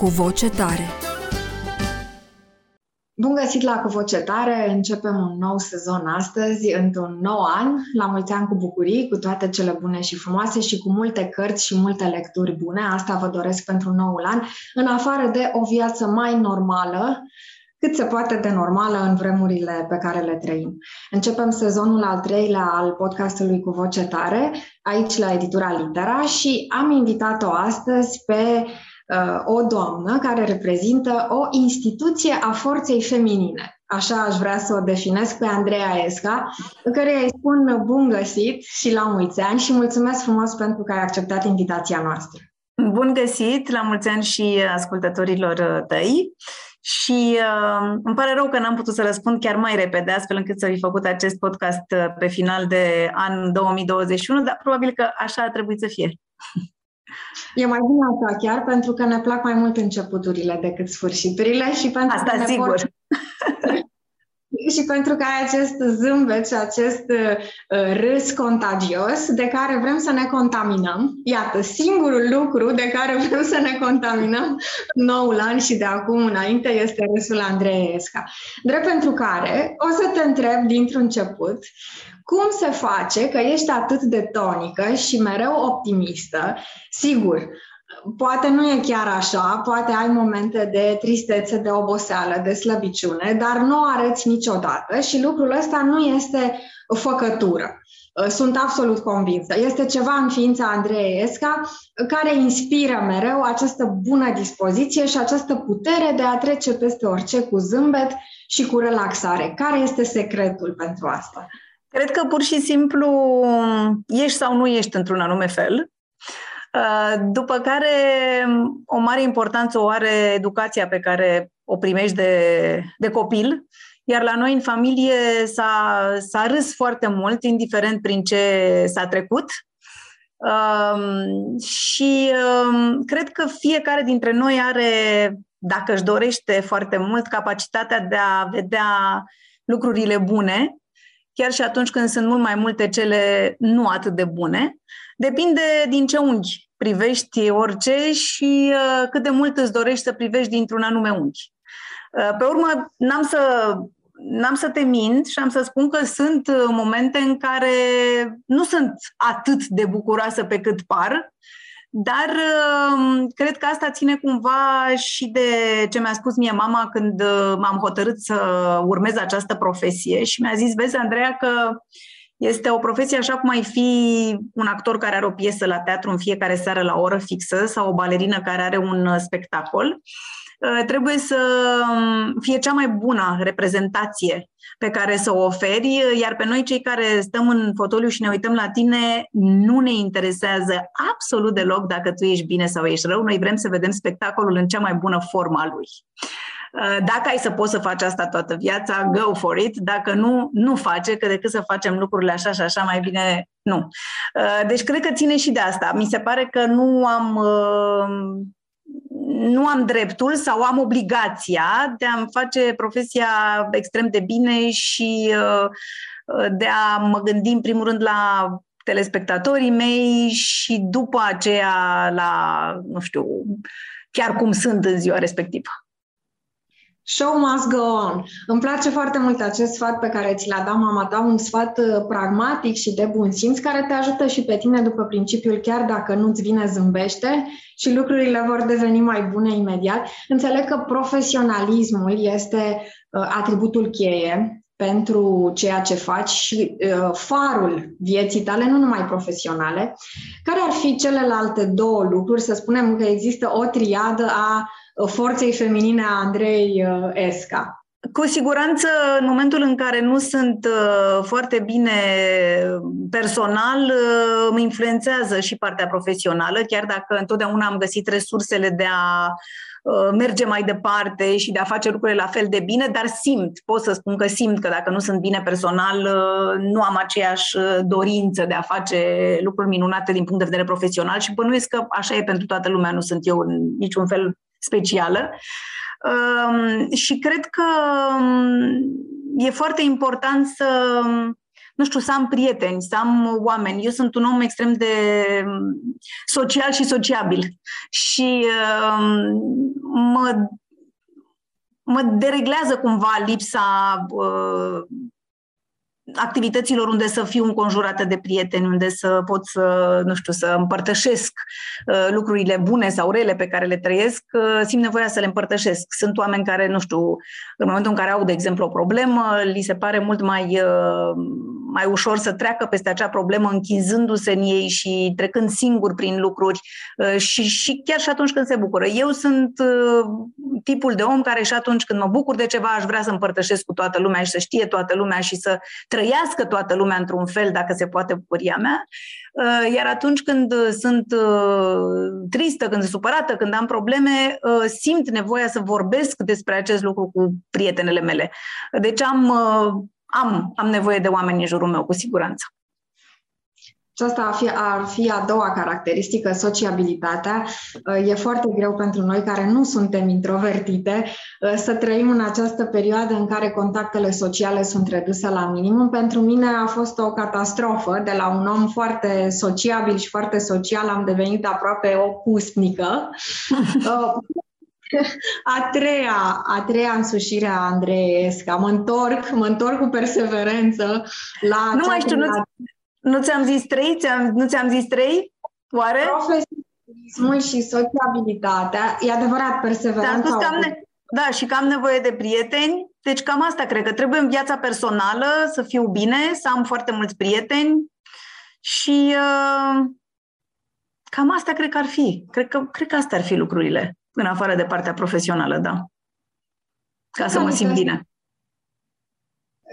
cu voce tare. Bun găsit la Cu Voce Tare! Începem un nou sezon astăzi, într-un nou an, la mulți ani cu bucurii, cu toate cele bune și frumoase și cu multe cărți și multe lecturi bune. Asta vă doresc pentru noul an, în afară de o viață mai normală, cât se poate de normală în vremurile pe care le trăim. Începem sezonul al treilea al podcastului cu voce tare, aici la editura Litera și am invitat-o astăzi pe uh, o doamnă care reprezintă o instituție a forței feminine. Așa aș vrea să o definesc pe Andreea Esca, în care îi spun bun găsit și la mulți ani și mulțumesc frumos pentru că ai acceptat invitația noastră. Bun găsit, la mulți ani și ascultătorilor tăi. Și uh, îmi pare rău că n-am putut să răspund chiar mai repede, astfel încât să fi făcut acest podcast uh, pe final de an 2021, dar probabil că așa a trebuit să fie. E mai bine asta chiar, pentru că ne plac mai mult începuturile decât sfârșiturile și pentru Asta că ne sigur. Pot... și pentru că ai acest zâmbet și acest uh, râs contagios de care vrem să ne contaminăm. Iată, singurul lucru de care vrem să ne contaminăm noul an și de acum înainte este râsul Andrei Esca. Drept pentru care o să te întreb dintr-un început cum se face că ești atât de tonică și mereu optimistă? Sigur, Poate nu e chiar așa, poate ai momente de tristețe, de oboseală, de slăbiciune, dar nu o arăți niciodată și lucrul ăsta nu este făcătură. Sunt absolut convinsă. Este ceva în ființa Andrei Esca care inspiră mereu această bună dispoziție și această putere de a trece peste orice cu zâmbet și cu relaxare. Care este secretul pentru asta? Cred că pur și simplu ești sau nu ești într-un anume fel. Uh, după care o mare importanță o are educația pe care o primești de, de copil, iar la noi în familie s-a, s-a râs foarte mult, indiferent prin ce s-a trecut. Um, și um, cred că fiecare dintre noi are, dacă își dorește foarte mult, capacitatea de a vedea lucrurile bune, chiar și atunci când sunt mult mai multe cele nu atât de bune. Depinde din ce unghi privești orice și uh, cât de mult îți dorești să privești dintr-un anume unghi. Uh, pe urmă, n-am să, n-am să te mint și am să spun că sunt uh, momente în care nu sunt atât de bucuroasă pe cât par, dar uh, cred că asta ține cumva și de ce mi-a spus mie mama când uh, m-am hotărât să urmez această profesie și mi-a zis, vezi, Andreea, că este o profesie așa cum ai fi un actor care are o piesă la teatru în fiecare seară la o oră fixă sau o balerină care are un uh, spectacol. Uh, trebuie să um, fie cea mai bună reprezentație pe care să o oferi, iar pe noi cei care stăm în fotoliu și ne uităm la tine, nu ne interesează absolut deloc dacă tu ești bine sau ești rău. Noi vrem să vedem spectacolul în cea mai bună formă a lui. Uh, dacă ai să poți să faci asta toată viața, go for it. Dacă nu, nu face, că decât să facem lucrurile așa și așa, mai bine nu. Uh, deci cred că ține și de asta. Mi se pare că nu am uh, nu am dreptul sau am obligația de a-mi face profesia extrem de bine și de a mă gândi în primul rând la telespectatorii mei și după aceea la, nu știu, chiar cum sunt în ziua respectivă. Show must go on. Îmi place foarte mult acest sfat pe care ți l-a dat mama ta, un sfat uh, pragmatic și de bun simț, care te ajută și pe tine după principiul chiar dacă nu-ți vine zâmbește și lucrurile vor deveni mai bune imediat. Înțeleg că profesionalismul este uh, atributul cheie pentru ceea ce faci și uh, farul vieții tale, nu numai profesionale. Care ar fi celelalte două lucruri? Să spunem că există o triadă a forței feminine a Andrei uh, Esca. Cu siguranță, în momentul în care nu sunt uh, foarte bine personal, uh, îmi influențează și partea profesională, chiar dacă întotdeauna am găsit resursele de a uh, merge mai departe și de a face lucrurile la fel de bine, dar simt, pot să spun că simt că dacă nu sunt bine personal, nu am aceeași dorință de a face lucruri minunate din punct de vedere profesional și bănuiesc că așa e pentru toată lumea, nu sunt eu în niciun fel specială. Um, și cred că um, e foarte important să, nu știu, să am prieteni, să am oameni. Eu sunt un om extrem de social și sociabil și um, mă, mă dereglează cumva lipsa uh, activităților unde să fiu înconjurată de prieteni, unde să pot să, nu știu, să împărtășesc uh, lucrurile bune sau rele pe care le trăiesc, uh, simt nevoia să le împărtășesc. Sunt oameni care, nu știu, în momentul în care au, de exemplu, o problemă, li se pare mult mai, uh, mai ușor să treacă peste acea problemă închinzându-se în ei și trecând singur prin lucruri și, și chiar și atunci când se bucură. Eu sunt tipul de om care și atunci când mă bucur de ceva aș vrea să împărtășesc cu toată lumea și să știe toată lumea și să trăiască toată lumea într-un fel, dacă se poate, bucuria mea. Uh, iar atunci când sunt uh, tristă, când sunt supărată, când am probleme, uh, simt nevoia să vorbesc despre acest lucru cu prietenele mele. Deci am, am, am nevoie de oameni în jurul meu, cu siguranță. Și asta ar fi, ar fi a doua caracteristică, sociabilitatea. E foarte greu pentru noi care nu suntem introvertite să trăim în această perioadă în care contactele sociale sunt reduse la minimum. Pentru mine a fost o catastrofă. De la un om foarte sociabil și foarte social am devenit aproape o pustnică. A treia, a treia însușire a Andrei Esca. Mă întorc, mă întorc cu perseverență la... Nu mai știu, nu, nu ți-am zis trei? Ți-am, nu ți-am zis trei? Oare? Profesionalismul și sociabilitatea. E adevărat, perseverența. Că am ne- da, și că am nevoie de prieteni. Deci cam asta cred că trebuie în viața personală să fiu bine, să am foarte mulți prieteni și uh, cam asta cred că ar fi. Cred că, cred că asta ar fi lucrurile, în afară de partea profesională, da. Ca să mă simt bine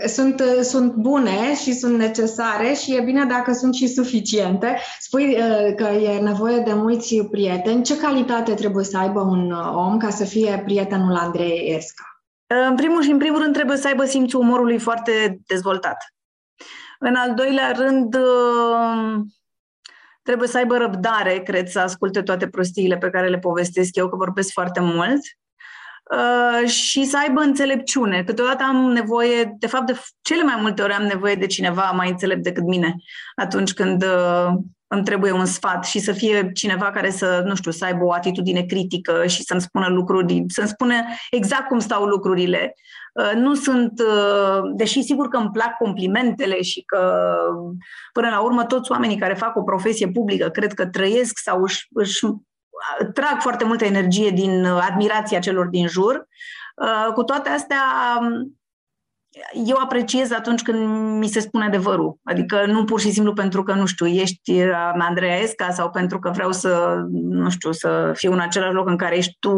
sunt, sunt bune și sunt necesare și e bine dacă sunt și suficiente. Spui uh, că e nevoie de mulți prieteni. Ce calitate trebuie să aibă un uh, om ca să fie prietenul Andrei Esca? În primul și în primul rând trebuie să aibă simțul umorului foarte dezvoltat. În al doilea rând, uh, trebuie să aibă răbdare, cred, să asculte toate prostiile pe care le povestesc eu, că vorbesc foarte mult. Uh, și să aibă înțelepciune. Câteodată am nevoie, de fapt, de cele mai multe ori am nevoie de cineva mai înțelept decât mine atunci când uh, îmi trebuie un sfat și să fie cineva care să, nu știu, să aibă o atitudine critică și să-mi spună lucruri, să-mi spună exact cum stau lucrurile. Uh, nu sunt, deși sigur că îmi plac complimentele și că până la urmă toți oamenii care fac o profesie publică cred că trăiesc sau își, își trag foarte multă energie din uh, admirația celor din jur. Uh, cu toate astea, um, eu apreciez atunci când mi se spune adevărul. Adică nu pur și simplu pentru că, nu știu, ești uh, Andreea Esca sau pentru că vreau să, nu știu, să fiu în același loc în care ești tu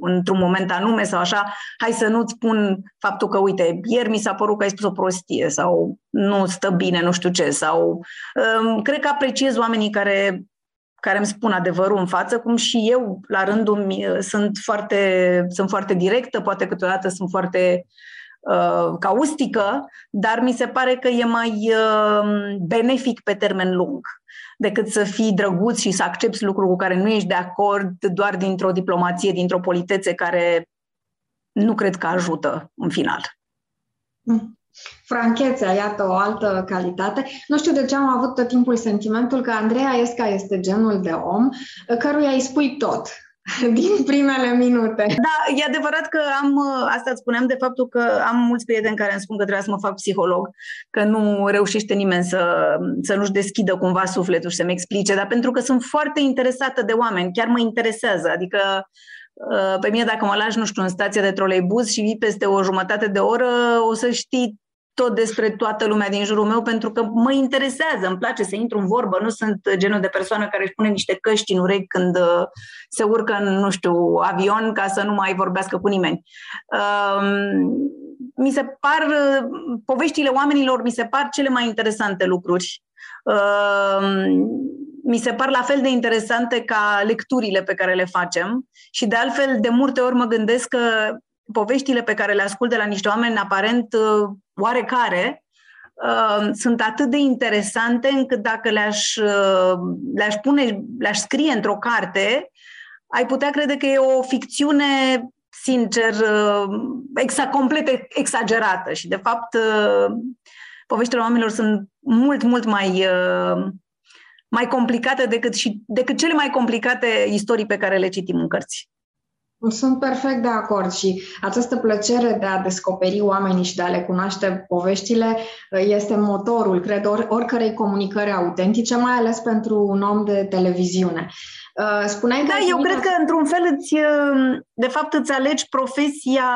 într-un moment anume sau așa, hai să nu-ți spun faptul că, uite, ieri mi s-a părut că ai spus o prostie sau nu stă bine, nu știu ce, sau um, cred că apreciez oamenii care care îmi spun adevărul în față, cum și eu, la rândul meu, sunt foarte, sunt foarte directă, poate câteodată sunt foarte uh, caustică, dar mi se pare că e mai uh, benefic pe termen lung decât să fii drăguț și să accepti lucruri cu care nu ești de acord doar dintr-o diplomație, dintr-o politețe care nu cred că ajută în final. Mm. Franchețea, iată o altă calitate. Nu știu de ce am avut tot timpul sentimentul că Andreea Esca este genul de om căruia îi spui tot din primele minute. Da, e adevărat că am, asta îți spuneam de faptul că am mulți prieteni care îmi spun că trebuie să mă fac psiholog, că nu reușește nimeni să, să nu-și deschidă cumva sufletul și să-mi explice, dar pentru că sunt foarte interesată de oameni, chiar mă interesează, adică uh, pe mine dacă mă lași, nu știu, în stația de troleibuz și vii peste o jumătate de oră, o să știi tot despre toată lumea din jurul meu pentru că mă interesează, îmi place să intru în vorbă, nu sunt genul de persoană care își pune niște căști în urechi când uh, se urcă în, nu știu, avion ca să nu mai vorbească cu nimeni. Um, mi se par, poveștile oamenilor mi se par cele mai interesante lucruri. Mi se par la fel de interesante ca lecturile pe care le facem și de altfel de multe ori mă gândesc că poveștile pe care le ascult de la niște oameni aparent oarecare Uh, sunt atât de interesante încât dacă le-aș, uh, le-aș pune, le-aș scrie într-o carte, ai putea crede că e o ficțiune sincer, uh, exa, complet exagerată și de fapt poveștile oamenilor sunt mult, mult mai, mai complicate decât, și, decât cele mai complicate istorii pe care le citim în cărți. Sunt perfect de acord și această plăcere de a descoperi oamenii și de a le cunoaște poveștile este motorul, cred, or, oricărei comunicări autentice, mai ales pentru un om de televiziune. Uh, spuneai da, eu cred că într-un fel îți, uh, de fapt îți alegi profesia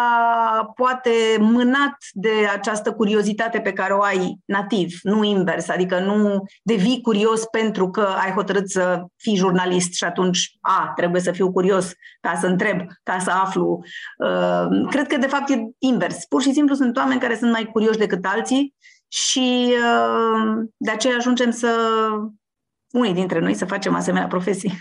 poate mânat de această curiozitate pe care o ai nativ, nu invers, adică nu devii curios pentru că ai hotărât să fii jurnalist și atunci, a, trebuie să fiu curios ca să întreb, ca să aflu. Uh, cred că de fapt e invers. Pur și simplu sunt oameni care sunt mai curioși decât alții și de aceea ajungem să unii dintre noi să facem asemenea profesii.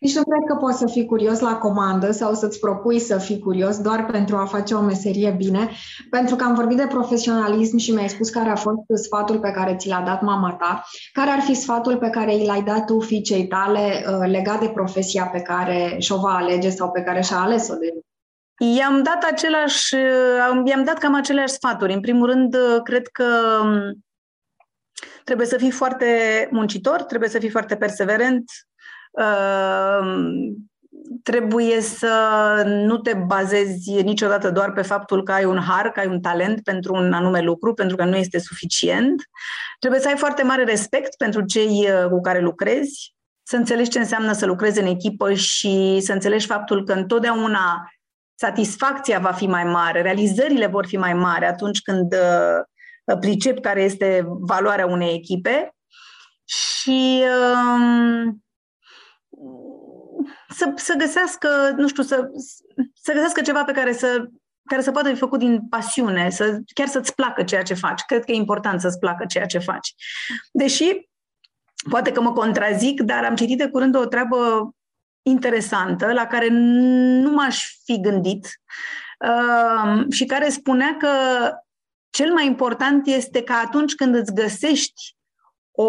Nici nu cred că poți să fii curios la comandă sau să-ți propui să fii curios doar pentru a face o meserie bine, pentru că am vorbit de profesionalism și mi-ai spus care a fost sfatul pe care ți l-a dat mama ta. Care ar fi sfatul pe care i l-ai dat tu fiicei tale uh, legat de profesia pe care și-o va alege sau pe care și-a ales-o de I-am dat același, uh, i-am dat cam aceleași sfaturi. În primul rând, uh, cred că um, trebuie să fii foarte muncitor, trebuie să fii foarte perseverent, Ehm, trebuie să nu te bazezi niciodată doar pe faptul că ai un har, că ai un talent pentru un anume lucru, pentru că nu este suficient. Trebuie să ai foarte mare respect pentru cei uh, cu care lucrezi, să înțelegi ce înseamnă să lucrezi în echipă și să înțelegi faptul că întotdeauna satisfacția va fi mai mare, realizările vor fi mai mari atunci când uh, pricep care este valoarea unei echipe. Și uh, să, să găsească, nu știu, să, să găsească ceva pe care să, care să poată fi făcut din pasiune, să, chiar să-ți placă ceea ce faci. Cred că e important să-ți placă ceea ce faci. Deși, poate că mă contrazic, dar am citit de curând o treabă interesantă la care nu m-aș fi gândit uh, și care spunea că cel mai important este că atunci când îți găsești o,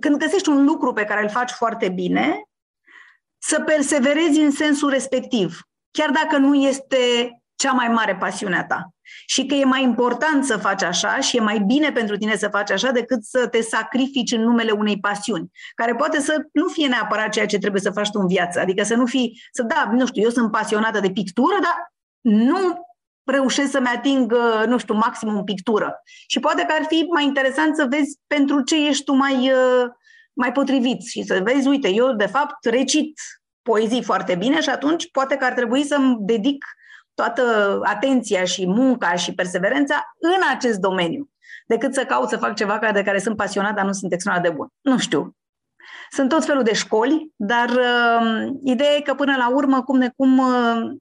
când găsești un lucru pe care îl faci foarte bine, să perseverezi în sensul respectiv, chiar dacă nu este cea mai mare pasiunea ta. Și că e mai important să faci așa și e mai bine pentru tine să faci așa decât să te sacrifici în numele unei pasiuni, care poate să nu fie neapărat ceea ce trebuie să faci tu în viață. Adică să nu fii, să da, nu știu, eu sunt pasionată de pictură, dar nu reușesc să-mi ating, uh, nu știu, maximum pictură. Și poate că ar fi mai interesant să vezi pentru ce ești tu mai, uh, mai potrivit și să vezi, uite, eu de fapt recit poezii foarte bine și atunci poate că ar trebui să-mi dedic toată atenția și munca și perseverența în acest domeniu, decât să caut să fac ceva de care sunt pasionat, dar nu sunt extraordinar de bun. Nu știu. Sunt tot felul de școli, dar uh, ideea e că până la urmă, cum ne cum, uh,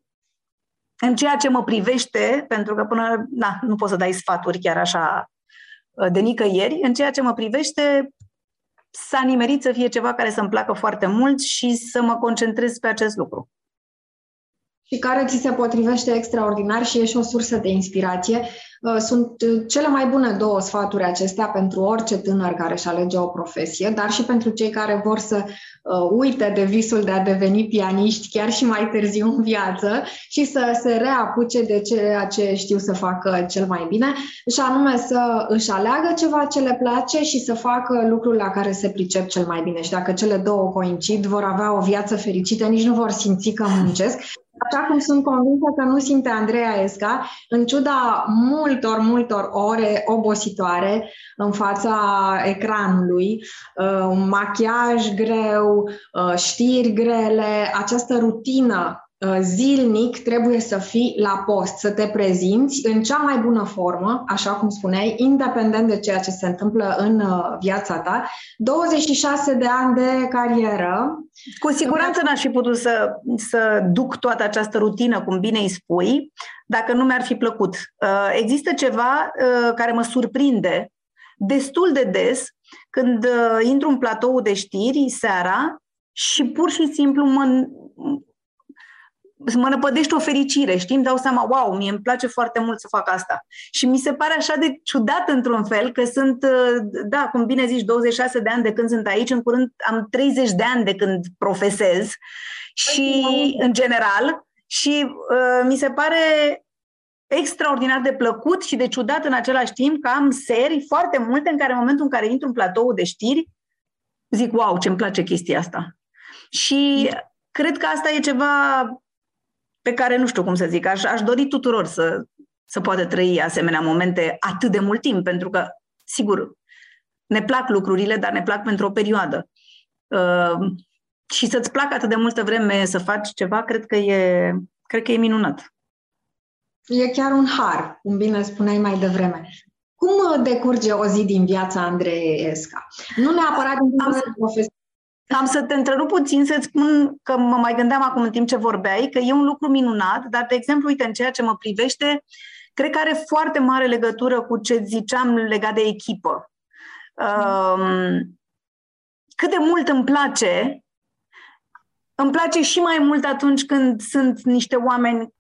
în ceea ce mă privește, pentru că până, na, nu pot să dai sfaturi chiar așa uh, de nicăieri, în ceea ce mă privește, s-a nimerit să fie ceva care să-mi placă foarte mult și să mă concentrez pe acest lucru și care ți se potrivește extraordinar și ești o sursă de inspirație. Uh, sunt uh, cele mai bune două sfaturi acestea pentru orice tânăr care își alege o profesie, dar și pentru cei care vor să uh, uite de visul de a deveni pianiști chiar și mai târziu în viață și să se reapuce de ceea ce știu să facă cel mai bine, și anume să își aleagă ceva ce le place și să facă lucrul la care se pricep cel mai bine. Și dacă cele două coincid, vor avea o viață fericită, nici nu vor simți că muncesc Așa cum sunt convinsă că nu simte Andreea Esca, în ciuda multor, multor ore obositoare în fața ecranului, uh, un machiaj greu, uh, știri grele, această rutină Uh, zilnic trebuie să fii la post, să te prezinți în cea mai bună formă, așa cum spuneai, independent de ceea ce se întâmplă în uh, viața ta. 26 de ani de carieră. Cu siguranță n-aș fi putut să, să duc toată această rutină, cum bine îi spui, dacă nu mi-ar fi plăcut. Uh, există ceva care mă surprinde destul de des când intru în platou de știri seara și pur și simplu mă, mă năpădește o fericire, știi? Îmi dau seama, wow, mie îmi place foarte mult să fac asta. Și mi se pare așa de ciudat într-un fel că sunt, uh, da, cum bine zici, 26 de ani de când sunt aici, în curând am 30 de ani de când profesez și, în general, și uh, mi se pare extraordinar de plăcut și de ciudat în același timp că am serii foarte multe în care în momentul în care intru în platou de știri, zic, wow, ce-mi place chestia asta. Și cred că asta e ceva pe care nu știu cum să zic, aș, aș dori tuturor să, să poată trăi asemenea momente atât de mult timp, pentru că, sigur, ne plac lucrurile, dar ne plac pentru o perioadă. Uh, și să-ți placă atât de multă vreme să faci ceva, cred că e, cred că e minunat. E chiar un har, cum bine spuneai mai devreme. Cum decurge o zi din viața Andrei Esca? Nu neapărat din punct de vedere am să te întrerup puțin să-ți spun că mă mai gândeam acum în timp ce vorbeai, că e un lucru minunat, dar, de exemplu, uite, în ceea ce mă privește, cred că are foarte mare legătură cu ce ziceam legat de echipă. Um, cât de mult îmi place, îmi place și mai mult atunci când sunt niște oameni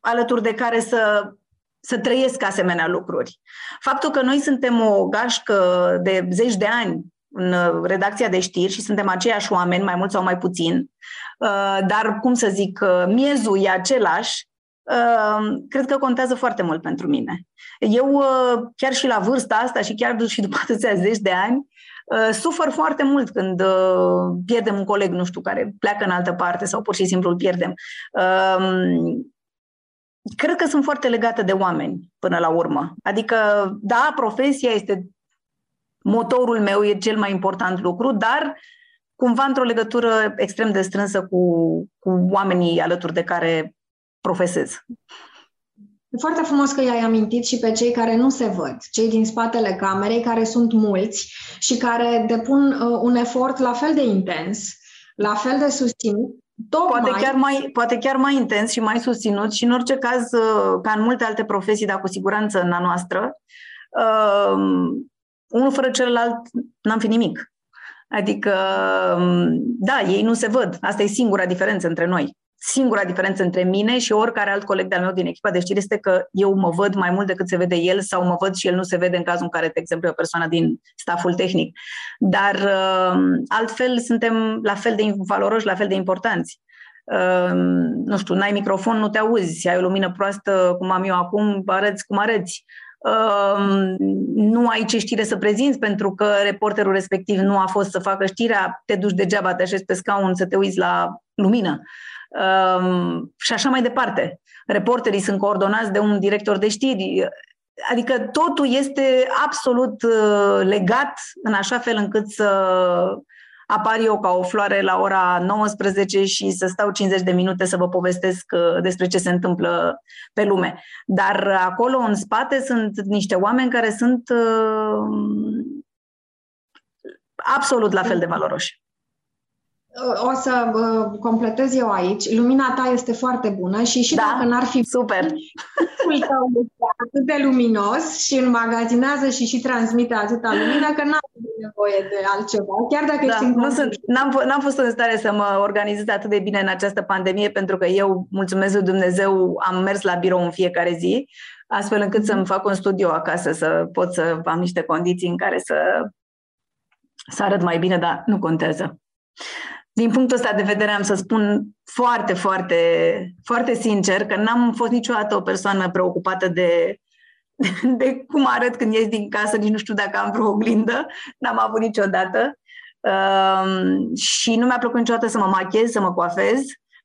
alături de care să, să trăiesc asemenea lucruri. Faptul că noi suntem o gașcă de zeci de ani în uh, redacția de știri și suntem aceiași oameni, mai mult sau mai puțin, uh, dar, cum să zic, uh, miezul e același, cred că contează foarte mult pentru mine. Eu, chiar și la vârsta asta și chiar și după atâția zeci de ani, sufăr foarte mult când pierdem un coleg, nu știu, care pleacă în altă parte sau pur și simplu îl pierdem. Cred că sunt foarte legate de oameni până la urmă. Adică, da, profesia este motorul meu e cel mai important lucru, dar cumva într-o legătură extrem de strânsă cu, cu oamenii alături de care profesez. E foarte frumos că i-ai amintit și pe cei care nu se văd, cei din spatele camerei, care sunt mulți și care depun uh, un efort la fel de intens, la fel de susținut, Tocmai. Poate chiar, mai, poate chiar mai intens și mai susținut și în orice caz, uh, ca în multe alte profesii, dar cu siguranță în a noastră, uh, unul fără celălalt n-am fi nimic. Adică, da, ei nu se văd. Asta e singura diferență între noi. Singura diferență între mine și oricare alt coleg de-al meu din echipa de știri este că eu mă văd mai mult decât se vede el sau mă văd și el nu se vede în cazul în care, de exemplu, e o persoană din staful tehnic. Dar altfel suntem la fel de valoroși, la fel de importanți. nu știu, n-ai microfon, nu te auzi, ai o lumină proastă, cum am eu acum, arăți cum arăți nu ai ce știre să prezinți pentru că reporterul respectiv nu a fost să facă știrea, te duci degeaba, te așezi pe scaun să te uiți la lumină. Și așa mai departe. Reporterii sunt coordonați de un director de știri. Adică totul este absolut uh, legat în așa fel încât să apar eu ca o floare la ora 19 și să stau 50 de minute să vă povestesc uh, despre ce se întâmplă pe lume. Dar acolo în spate sunt niște oameni care sunt uh, absolut la fel de valoroși. O să uh, completez eu aici. Lumina ta este foarte bună și și da, dacă n-ar fi super. tău este atât de luminos și înmagazinează și și transmite atâta lumină că n-am nevoie de altceva, chiar dacă da, ești nu sunt, n-am, n-am fost în stare să mă organizez atât de bine în această pandemie pentru că eu, mulțumesc lui Dumnezeu, am mers la birou în fiecare zi, astfel încât mm-hmm. să-mi fac un studio acasă, să pot să am niște condiții în care să, să arăt mai bine, dar nu contează din punctul ăsta de vedere am să spun foarte, foarte, foarte sincer că n-am fost niciodată o persoană preocupată de, de cum arăt când ies din casă, nici nu știu dacă am vreo oglindă, n-am avut niciodată. Um, și nu mi-a plăcut niciodată să mă machez, să mă coafez.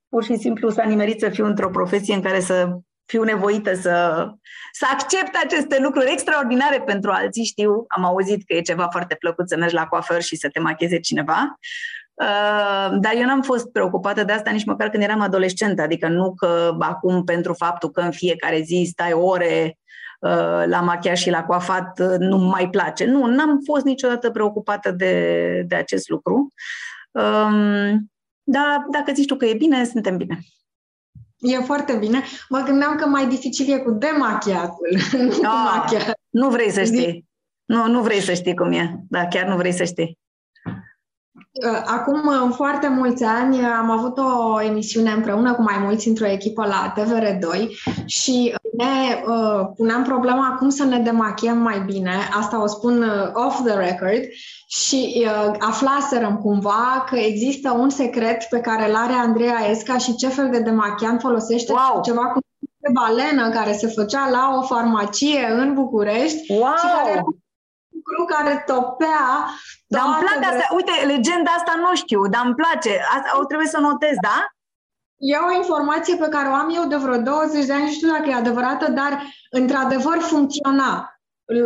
Pur și simplu s-a nimerit să fiu într-o profesie în care să fiu nevoită să, să accept aceste lucruri extraordinare pentru alții. Știu, am auzit că e ceva foarte plăcut să mergi la coafer și să te macheze cineva. Uh, dar eu n-am fost preocupată de asta nici măcar când eram adolescentă, adică nu că acum pentru faptul că în fiecare zi stai ore uh, la machiaj și la coafat uh, nu mai place. Nu, n-am fost niciodată preocupată de, de acest lucru. Um, dar dacă zici tu că e bine, suntem bine. E foarte bine. Mă gândeam că mai dificil e cu demachiatul, nu cu Ah, machiat. Nu vrei să știi. Nu, nu vrei să știi cum e. Da, chiar nu vrei să știi. Uh, Acum uh, foarte mulți ani uh, am avut o emisiune împreună cu mai mulți într-o echipă la TVR2 și ne uh, puneam problema cum să ne demachiem mai bine. Asta o spun uh, off the record și uh, aflaserăm cumva că există un secret pe care îl are Andreea Esca și ce fel de demachiant folosește Wow! ceva cu de balenă care se făcea la o farmacie în București și care era Wow! un lucru care topea Dar îmi toate plac asta. Uite, legenda asta nu știu, dar îmi place. Asta o trebuie să notez, da? E o informație pe care o am eu de vreo 20 de ani, nu știu dacă e adevărată, dar într-adevăr funcționa.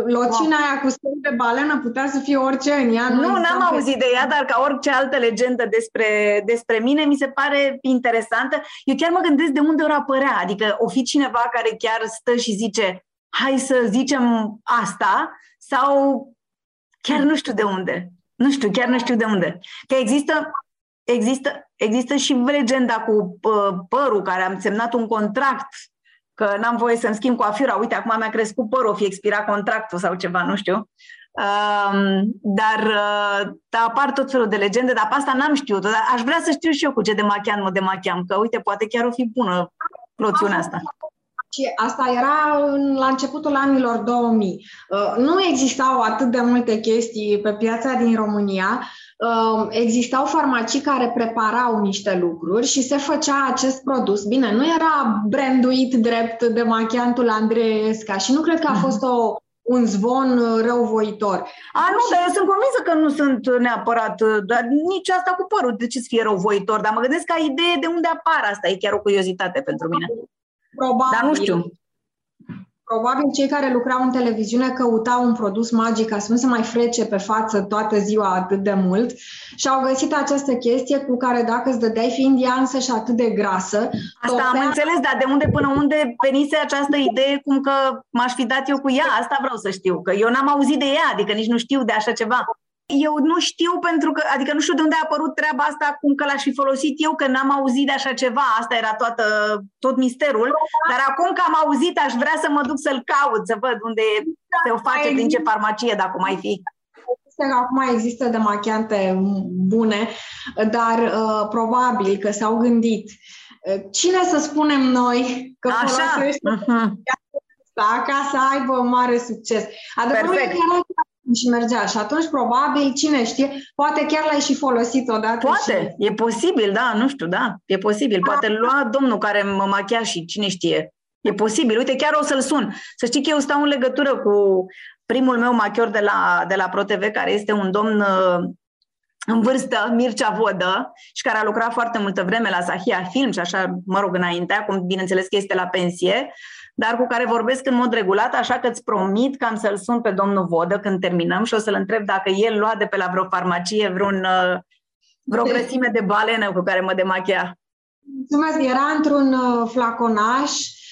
Locina aia cu stări de balenă putea să fie orice în ea. Nu, exista n-am pe- auzit de ea, dar ca orice altă legendă despre, despre mine, mi se pare interesantă. Eu chiar mă gândesc de unde ori apărea. Adică o fi cineva care chiar stă și zice hai să zicem asta sau chiar nu știu de unde. Nu știu, chiar nu știu de unde. Că există, există, există și legenda cu pă, părul care am semnat un contract că n-am voie să-mi schimb coafura. Uite, acum mi-a crescut părul, o fi expirat contractul sau ceva, nu știu. Um, dar uh, da, apar tot felul de legende, dar pe asta n-am știut. Dar aș vrea să știu și eu cu ce demachiam mă demachiam, că uite, poate chiar o fi bună loțiunea asta. Și asta era în, la începutul anilor 2000. Uh, nu existau atât de multe chestii pe piața din România. Uh, existau farmacii care preparau niște lucruri și se făcea acest produs. Bine, nu era branduit drept de machiantul Andrei Esca și nu cred că a fost o, un zvon uh, răuvoitor. A, nu, dar eu sunt convinsă că nu sunt neapărat, uh, dar nici asta cu părul, de ce să fie răuvoitor, dar mă gândesc ca idee de unde apar asta, e chiar o curiozitate pentru mine. Probabil, Dar nu știu. Probabil cei care lucrau în televiziune căutau un produs magic ca să nu se mai frece pe față toată ziua atât de mult și au găsit această chestie cu care dacă îți dădeai fiind ea însă și atât de grasă, Asta am topea- înțeles, dar de unde până unde venise această idee cum că m-aș fi dat eu cu ea? Asta vreau să știu, că eu n-am auzit de ea, adică nici nu știu de așa ceva. Eu nu știu pentru că, adică nu știu de unde a apărut treaba asta, cum că l-aș fi folosit eu, că n-am auzit de așa ceva, asta era toată, tot misterul, dar acum că am auzit, aș vrea să mă duc să-l caut, să văd unde se o face, prin ce farmacie, dacă mai fi. Știu că acum există demachiante bune, dar uh, probabil că s-au gândit uh, cine să spunem noi că Așa. folosește Mhm. asta ca să aibă mare succes. Adevărul e Perfect. că era și mergea și atunci probabil, cine știe, poate chiar l-ai și folosit odată Poate, e posibil, da, nu știu, da, e posibil. Poate îl lua domnul care mă machia și cine știe. E posibil. Uite, chiar o să-l sun. Să știi că eu stau în legătură cu primul meu machior de la, de la ProTV, care este un domn uh, în vârstă, Mircea Vodă, și care a lucrat foarte multă vreme la Sahia Film și așa, mă rog, înainte, acum bineînțeles că este la pensie, dar cu care vorbesc în mod regulat, așa că îți promit că am să-l sun pe domnul Vodă când terminăm și o să-l întreb dacă el lua de pe la vreo farmacie vreun, uh, vreo grăsime de balenă cu care mă demachea. Mulțumesc, era într-un uh, flaconaș, uh,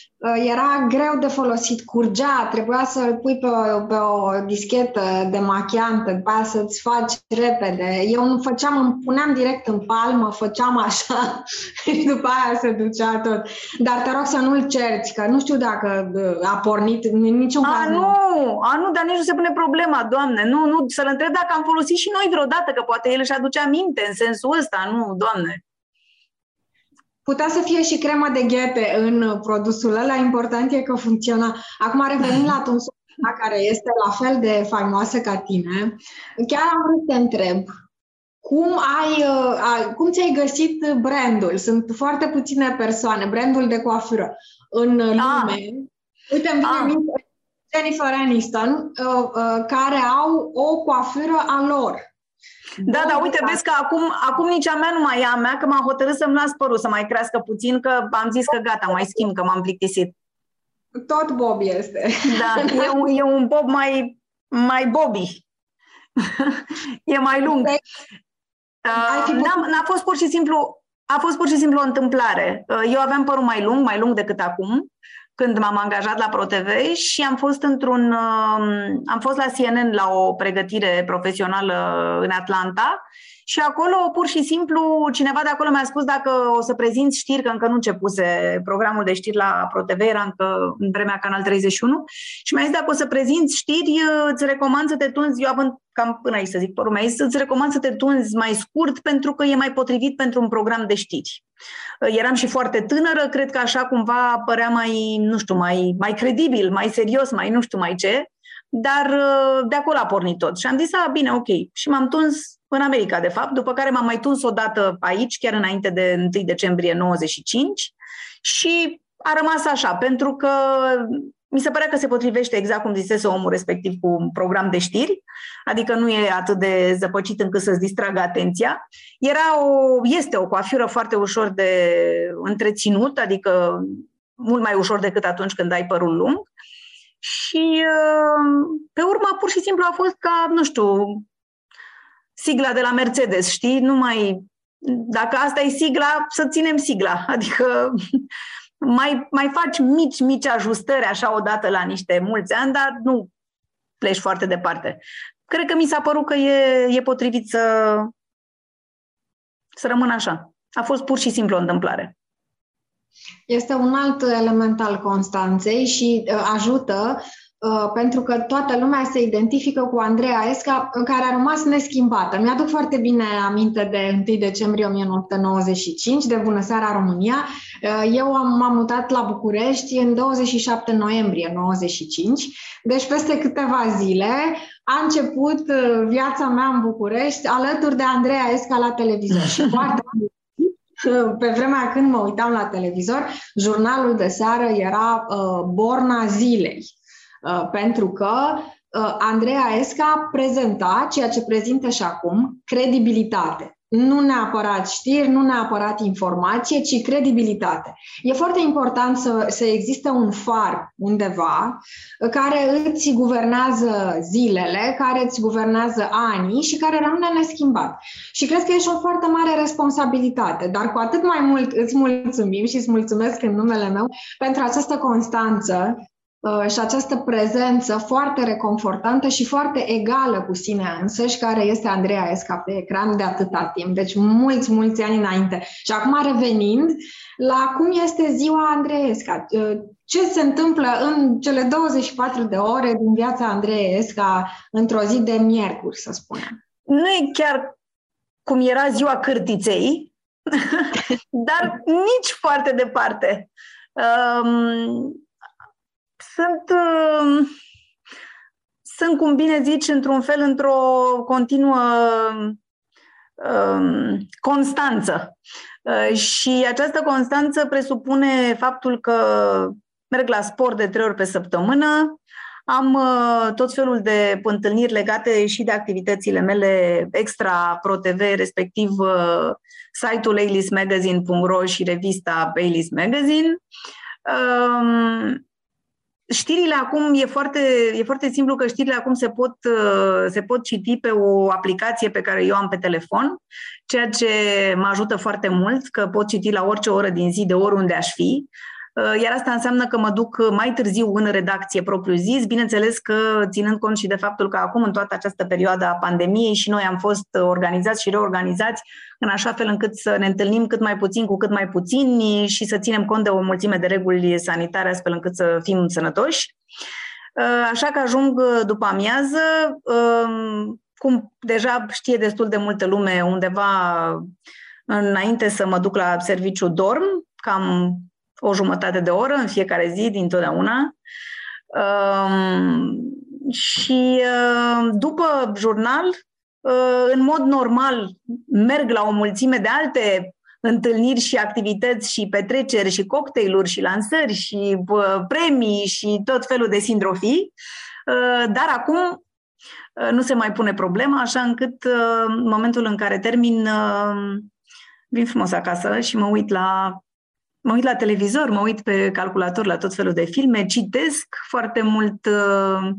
era greu de folosit, curgea, trebuia să-l pui pe, o- pe o dischetă de machiantă, după aia să-ți faci repede. Eu nu făceam, îmi puneam direct în palmă, făceam așa și după aia se ducea tot. Dar te rog să nu-l cerci, că nu știu dacă uh, a pornit în niciun A, caz. nu, a, nu, dar nici nu se pune problema, doamne. Nu, nu, să-l întreb dacă am folosit și noi vreodată, că poate el își aduce aminte în sensul ăsta, nu, doamne. Putea să fie și crema de ghete în produsul ăla, important e că funcționa. Acum revenind la tunsul care este la fel de faimoasă ca tine, chiar am vrut să te întreb, cum, ai, uh, ai, cum ți-ai găsit brandul? Sunt foarte puține persoane, brandul de coafură în lume. Uite, îmi vine Ah. în minte Jennifer Aniston, uh, uh, care au o coafură a lor. Da, da, uite, vezi că acum, acum nici a mea nu mai e a mea, că m-am hotărât să-mi las părul să mai crească puțin, că am zis că gata, mai schimb, că m-am plictisit. Tot Bob este. Da, e un, e un bob mai, mai Bobby. e mai lung. Uh, n-a, n-a fost pur și simplu a fost pur și simplu o întâmplare. Uh, eu aveam părul mai lung, mai lung decât acum, când m-am angajat la ProTV și am fost într-un um, am fost la CNN la o pregătire profesională în Atlanta și acolo, pur și simplu, cineva de acolo mi-a spus dacă o să prezint știri, că încă nu începuse programul de știri la ProTV, era încă în vremea Canal 31, și mi-a zis dacă o să prezint știri, îți recomand să te tunzi, eu având cam până aici să zic părul meu, îți recomand să te tunzi mai scurt pentru că e mai potrivit pentru un program de știri. Eram și foarte tânără, cred că așa cumva părea mai, nu știu, mai, mai credibil, mai serios, mai nu știu mai ce, dar de acolo a pornit tot. Și am zis, a, bine, ok. Și m-am tuns în America, de fapt, după care m-am mai tuns o dată aici, chiar înainte de 1 decembrie 95 și a rămas așa, pentru că mi se părea că se potrivește exact cum zisese omul respectiv cu un program de știri, adică nu e atât de zăpăcit încât să-ți distragă atenția. Era o, este o coafură foarte ușor de întreținut, adică mult mai ușor decât atunci când ai părul lung. Și uh, pe urmă, pur și simplu, a fost ca, nu știu, sigla de la Mercedes, știi? Nu mai... Dacă asta e sigla, să ținem sigla. Adică mai, mai faci mici, mici ajustări așa odată la niște mulți ani, dar nu pleci foarte departe. Cred că mi s-a părut că e, e potrivit să, să rămână așa. A fost pur și simplu o întâmplare. Este un alt element al Constanței și uh, ajută Uh, pentru că toată lumea se identifică cu Andreea Esca, care a rămas neschimbată. Mi-aduc foarte bine aminte de 1 decembrie 1995, de Bună Seara România. Uh, eu am, m-am mutat la București în 27 noiembrie 95, deci peste câteva zile a început uh, viața mea în București alături de Andreea Esca la televizor. Și foarte pe vremea când mă uitam la televizor, jurnalul de seară era uh, Borna Zilei. Uh, pentru că uh, Andreea Esca prezenta ceea ce prezintă și acum, credibilitate. Nu neapărat știri, nu neapărat informație, ci credibilitate. E foarte important să, să existe un far undeva uh, care îți guvernează zilele, care îți guvernează anii și care rămâne neschimbat. Și cred că ești o foarte mare responsabilitate, dar cu atât mai mult îți mulțumim și îți mulțumesc în numele meu pentru această constanță Uh, și această prezență foarte reconfortantă și foarte egală cu sine însăși, care este Andreea Esca pe ecran de atâta timp, deci mulți, mulți ani înainte. Și acum revenind la cum este ziua Andreea Esca, uh, ce se întâmplă în cele 24 de ore din viața Andreea Esca într-o zi de miercuri, să spunem. Nu e chiar cum era ziua cârtiței, dar nici foarte departe. Um, sunt, uh, sunt, cum bine zici, într-un fel, într-o continuă uh, constanță. Uh, și această constanță presupune faptul că merg la sport de trei ori pe săptămână, am uh, tot felul de întâlniri legate și de activitățile mele extra ProTV, respectiv uh, site-ul ailismagazine.ro și revista Ailis Magazine. Um, Știrile acum e foarte, e foarte simplu că știrile acum se pot, uh, se pot citi pe o aplicație pe care eu am pe telefon, ceea ce mă ajută foarte mult, că pot citi la orice oră din zi, de oriunde aș fi. Uh, iar asta înseamnă că mă duc mai târziu în redacție propriu-zis, bineînțeles că ținând cont și de faptul că acum, în toată această perioadă a pandemiei, și noi am fost organizați și reorganizați în așa fel încât să ne întâlnim cât mai puțin cu cât mai puțini și să ținem cont de o mulțime de reguli sanitare astfel încât să fim sănătoși. Uh, așa că ajung după amiază, um, cum deja știe destul de multă lume, undeva înainte să mă duc la serviciu dorm, cam o jumătate de oră în fiecare zi, dintotdeauna. Um, și uh, după jurnal, uh, în mod normal, merg la o mulțime de alte întâlniri și activități și petreceri și cocktailuri și lansări și uh, premii și tot felul de sindrofii. Dar acum nu se mai pune problema, așa încât în momentul în care termin, vin frumos acasă și mă uit la mă uit la televizor, mă uit pe calculator la tot felul de filme, citesc foarte mult, uh,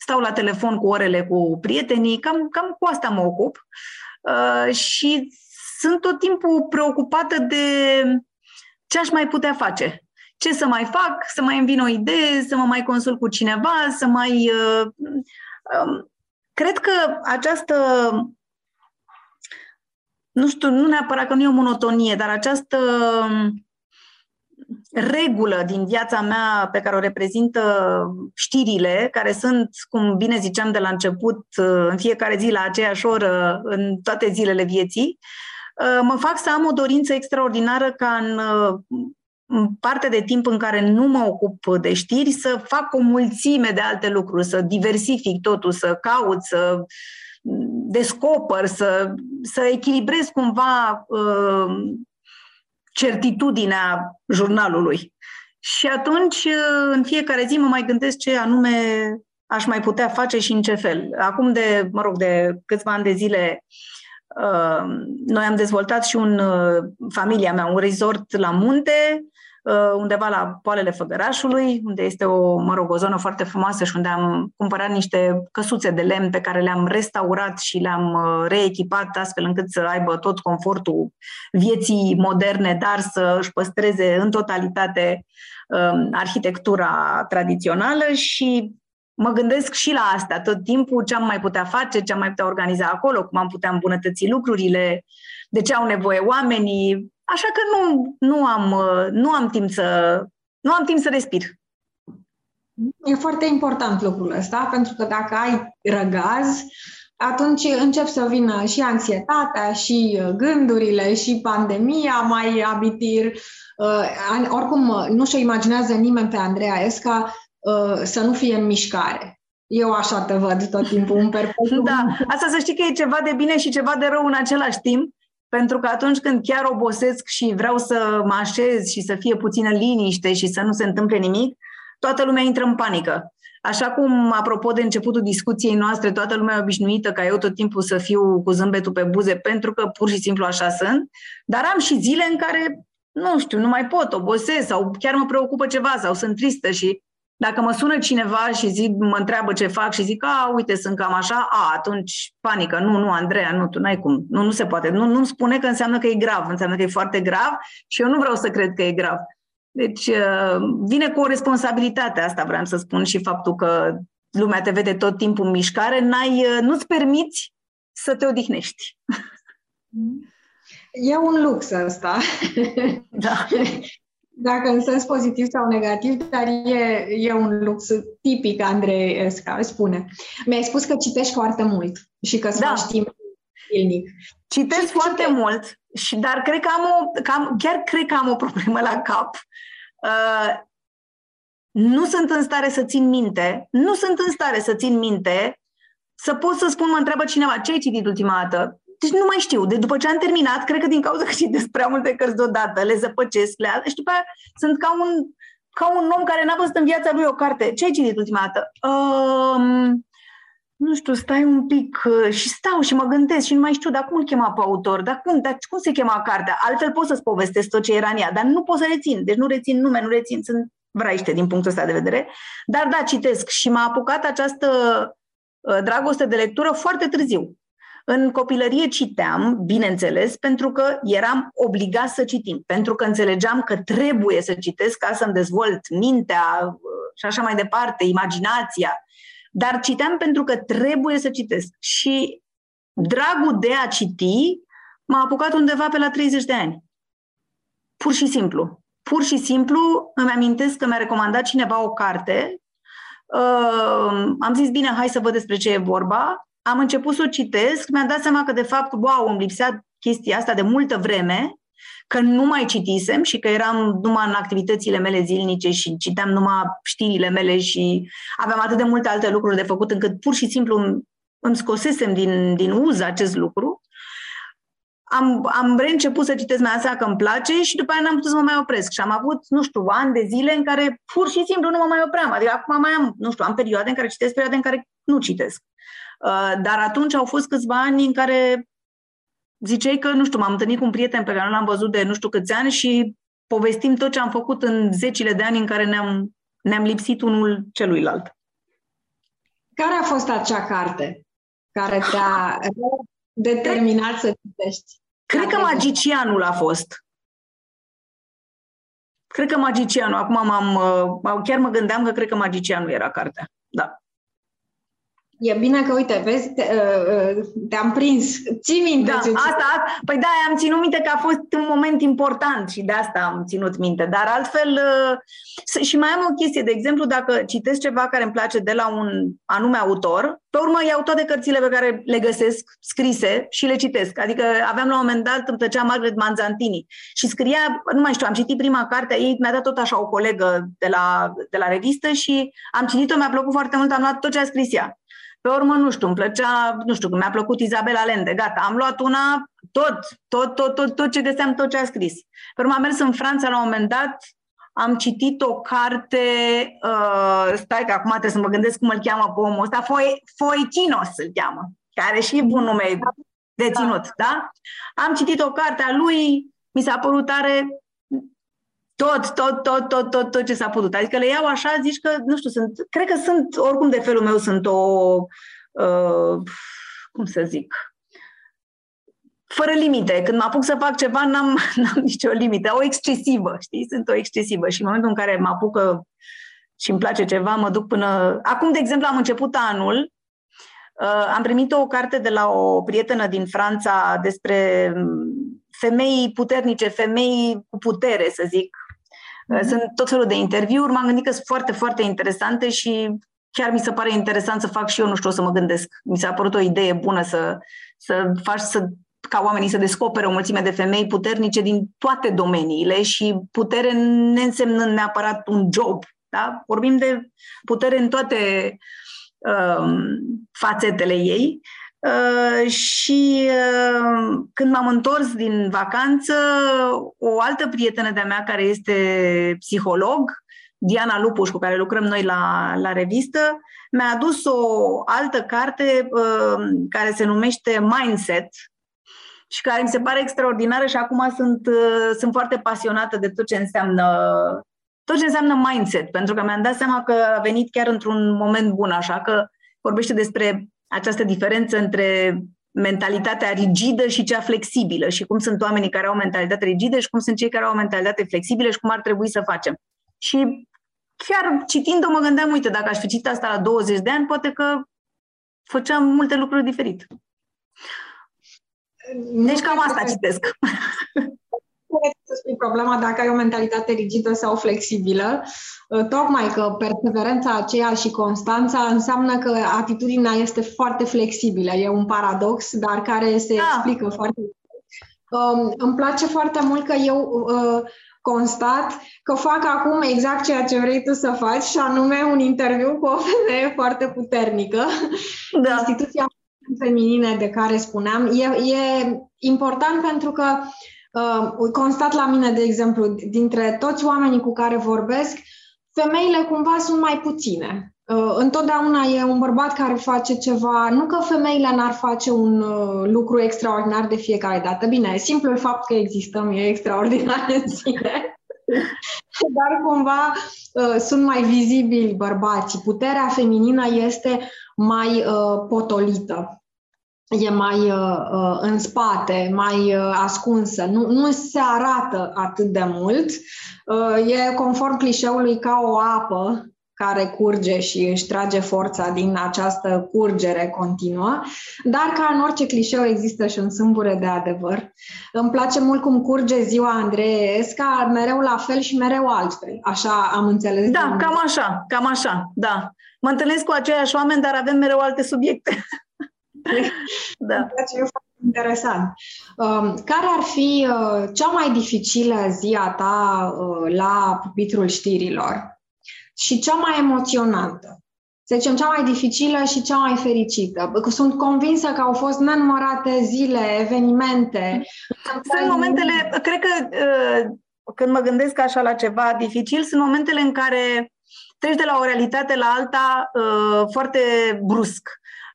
stau la telefon cu orele cu prietenii, cam, cam cu asta mă ocup. uh, și sunt tot timpul preocupată de ce aș mai putea face. Ce să mai fac, să mai îmi vin o idee, să mă mai consult cu cineva, să mai... Uh, um, cred că această nu știu, nu neapărat că nu e o monotonie, dar această regulă din viața mea pe care o reprezintă știrile, care sunt, cum bine ziceam de la început, în fiecare zi la aceeași oră, în toate zilele vieții, mă fac să am o dorință extraordinară ca în în partea de timp în care nu mă ocup de știri, să fac o mulțime de alte lucruri, să diversific totul, să caut, să descoper, să, să echilibrez cumva uh, certitudinea jurnalului. Și atunci, uh, în fiecare zi, mă mai gândesc ce anume aș mai putea face și în ce fel. Acum de, mă rog, de câțiva ani de zile, uh, noi am dezvoltat și un, uh, familia mea, un resort la munte, Uh, undeva la poalele Făgărașului, unde este o, mă rog, o zonă foarte frumoasă și unde am cumpărat niște căsuțe de lemn pe care le-am restaurat și le-am uh, reechipat astfel încât să aibă tot confortul vieții moderne, dar să își păstreze în totalitate um, arhitectura tradițională și mă gândesc și la asta. Tot timpul, ce am mai putea face, ce am mai putea organiza acolo, cum am putea îmbunătăți lucrurile, de ce au nevoie oamenii, Așa că nu, nu, am, nu am timp să nu am timp să respir. E foarte important lucrul ăsta, pentru că dacă ai răgaz, atunci încep să vină și anxietatea, și gândurile, și pandemia mai abitir. Uh, oricum, nu și-o imaginează nimeni pe Andreea Esca uh, să nu fie în mișcare. Eu așa te văd tot timpul, un perpetu. Da, asta să știi că e ceva de bine și ceva de rău în același timp, pentru că atunci când chiar obosesc și vreau să mă așez și să fie puțină liniște și să nu se întâmple nimic, toată lumea intră în panică. Așa cum, apropo de începutul discuției noastre, toată lumea e obișnuită ca eu tot timpul să fiu cu zâmbetul pe buze, pentru că pur și simplu așa sunt, dar am și zile în care, nu știu, nu mai pot, obosesc sau chiar mă preocupă ceva sau sunt tristă și dacă mă sună cineva și zic, mă întreabă ce fac și zic, a, uite, sunt cam așa, a, atunci panică. Nu, nu, Andreea, nu, tu n-ai cum. Nu, nu se poate. Nu, nu spune că înseamnă că e grav, înseamnă că e foarte grav și eu nu vreau să cred că e grav. Deci uh, vine cu o responsabilitate, asta vreau să spun și faptul că lumea te vede tot timpul în mișcare, n-ai, uh, nu-ți permiți să te odihnești. E un lux asta. Da. dacă în sens pozitiv sau negativ, dar e, e un lux tipic Andrei Esca, spune. Mi-ai spus că citești foarte mult și că îți da. faci timp zilnic. Citesc foarte citești? mult, și, dar cred că am o, că am, chiar cred că am o problemă la cap. Uh, nu sunt în stare să țin minte, nu sunt în stare să țin minte să pot să spun, mă întreabă cineva, ce ai citit ultima dată? Deci nu mai știu. De după ce am terminat, cred că din cauza că citesc prea multe cărți deodată, le zăpăcesc, le și după aia sunt ca un, ca un om care n-a văzut în viața lui o carte. Ce ai citit ultima dată? Um, nu știu, stai un pic uh, și stau și mă gândesc și nu mai știu, dar cum îl chema pe autor, dar cum, dar cum se chema cartea? Altfel pot să-ți povestesc tot ce era în ea, dar nu pot să rețin. Deci nu rețin nume, nu rețin, sunt vraiște din punctul ăsta de vedere. Dar da, citesc și m-a apucat această uh, dragoste de lectură foarte târziu. În copilărie citeam, bineînțeles, pentru că eram obligat să citim, pentru că înțelegeam că trebuie să citesc ca să-mi dezvolt mintea uh, și așa mai departe, imaginația. Dar citeam pentru că trebuie să citesc. Și dragul de a citi m-a apucat undeva pe la 30 de ani. Pur și simplu. Pur și simplu îmi amintesc că mi-a recomandat cineva o carte. Uh, am zis, bine, hai să văd despre ce e vorba am început să o citesc, mi-am dat seama că, de fapt, wow, îmi lipsea chestia asta de multă vreme, că nu mai citisem și că eram numai în activitățile mele zilnice și citeam numai știrile mele și aveam atât de multe alte lucruri de făcut încât pur și simplu îmi scosesem din, din uz acest lucru. Am, am reînceput să citesc mai asta că îmi place și după aia n-am putut să mă mai opresc. Și am avut, nu știu, ani de zile în care pur și simplu nu mă mai opream. Adică acum mai am, nu știu, am perioade în care citesc, perioade în care nu citesc. Uh, dar atunci au fost câțiva ani în care ziceai că, nu știu, m-am întâlnit cu un prieten pe care nu l-am văzut de nu știu câți ani și povestim tot ce am făcut în zecile de ani în care ne-am, ne-am lipsit unul celuilalt. Care a fost acea carte care te-a determinat să citești. Cred că magicianul a fost. Cred că magicianul. Acum m-am, uh, chiar mă gândeam că cred că magicianul era cartea. Da. E bine că, uite, vezi, te, uh, uh, te-am prins. Ții minte da, ce asta, păi da, am ținut minte că a fost un moment important și de asta am ținut minte. Dar altfel, uh, și mai am o chestie, de exemplu, dacă citesc ceva care îmi place de la un anume autor, pe urmă iau toate cărțile pe care le găsesc scrise și le citesc. Adică aveam la un moment dat, îmi plăcea Margaret Manzantini și scria, nu mai știu, am citit prima carte a ei, mi-a dat tot așa o colegă de la, de la revistă și am citit-o, mi-a plăcut foarte mult, am luat tot ce a scris ea. Pe urmă, nu știu, îmi plăcea, nu știu, mi-a plăcut Izabela Lende, gata, am luat una, tot, tot, tot, tot, tot ce găseam, tot ce a scris. Pe urmă am mers în Franța la un moment dat, am citit o carte, uh, stai că acum trebuie să mă gândesc cum îl cheamă pe omul ăsta, Foichinos îl cheamă, care și un nume deținut, da. da? Am citit o carte a lui, mi s-a părut tare, tot, tot, tot, tot, tot, tot ce s-a putut. Adică le iau așa, zici că, nu știu, sunt, cred că sunt, oricum de felul meu sunt o, uh, cum să zic, fără limite. Când mă apuc să fac ceva, n-am, n-am nicio limită. O excesivă, știi? Sunt o excesivă. Și în momentul în care mă apucă și îmi place ceva, mă duc până... Acum, de exemplu, am început anul, uh, am primit o carte de la o prietenă din Franța despre femei puternice, femei cu putere, să zic, Mm-hmm. Sunt tot felul de interviuri, m-am gândit că sunt foarte, foarte interesante și chiar mi se pare interesant să fac și eu, nu știu, o să mă gândesc. Mi s-a părut o idee bună să, să faci să ca oamenii să descopere o mulțime de femei puternice din toate domeniile și putere neînsemnând neapărat un job. Da? Vorbim de putere în toate um, fațetele ei Uh, și uh, când m-am întors din vacanță, o altă prietenă de-a mea care este psiholog, Diana Lupuș, cu care lucrăm noi la, la revistă, mi-a adus o altă carte uh, care se numește Mindset și care mi se pare extraordinară și acum sunt, uh, sunt foarte pasionată de tot ce înseamnă tot ce înseamnă mindset, pentru că mi-am dat seama că a venit chiar într-un moment bun, așa că vorbește despre această diferență între mentalitatea rigidă și cea flexibilă și cum sunt oamenii care au mentalitate rigidă și cum sunt cei care au mentalitate flexibilă și cum ar trebui să facem. Și chiar citind-o mă gândeam, uite, dacă aș fi citit asta la 20 de ani, poate că făceam multe lucruri diferit. Deci cam asta citesc. să spui problema dacă ai o mentalitate rigidă sau flexibilă, uh, tocmai că perseverența aceea și constanța înseamnă că atitudinea este foarte flexibilă. E un paradox, dar care se da. explică foarte um, Îmi place foarte mult că eu uh, constat că fac acum exact ceea ce vrei tu să faci și anume un interviu cu o femeie foarte puternică. Da. Instituția feminine de care spuneam e, e important pentru că uh, Uh, constat la mine, de exemplu, dintre toți oamenii cu care vorbesc, femeile cumva sunt mai puține. Uh, întotdeauna e un bărbat care face ceva, nu că femeile n-ar face un uh, lucru extraordinar de fiecare dată. Bine, simplul fapt că existăm e extraordinar în sine. Dar cumva uh, sunt mai vizibili bărbații. Puterea feminină este mai uh, potolită e mai uh, uh, în spate, mai uh, ascunsă, nu, nu se arată atât de mult. Uh, e conform clișeului ca o apă care curge și își trage forța din această curgere continuă, dar ca în orice clișeu există și un sâmbure de adevăr. Îmi place mult cum curge ziua Andreesca, mereu la fel și mereu altfel. Așa am înțeles. Da, cam așa, cam așa, da. Mă întâlnesc cu aceiași oameni, dar avem mereu alte subiecte. da. Îmi place, e foarte interesant. Um, care ar fi uh, cea mai dificilă zi a ta uh, la pupitrul știrilor și cea mai emoționantă? Să zicem, cea mai dificilă și cea mai fericită. Sunt convinsă că au fost nenumărate zile, evenimente. Sunt momentele, cred că uh, când mă gândesc așa la ceva dificil, sunt momentele în care treci de la o realitate la alta uh, foarte brusc.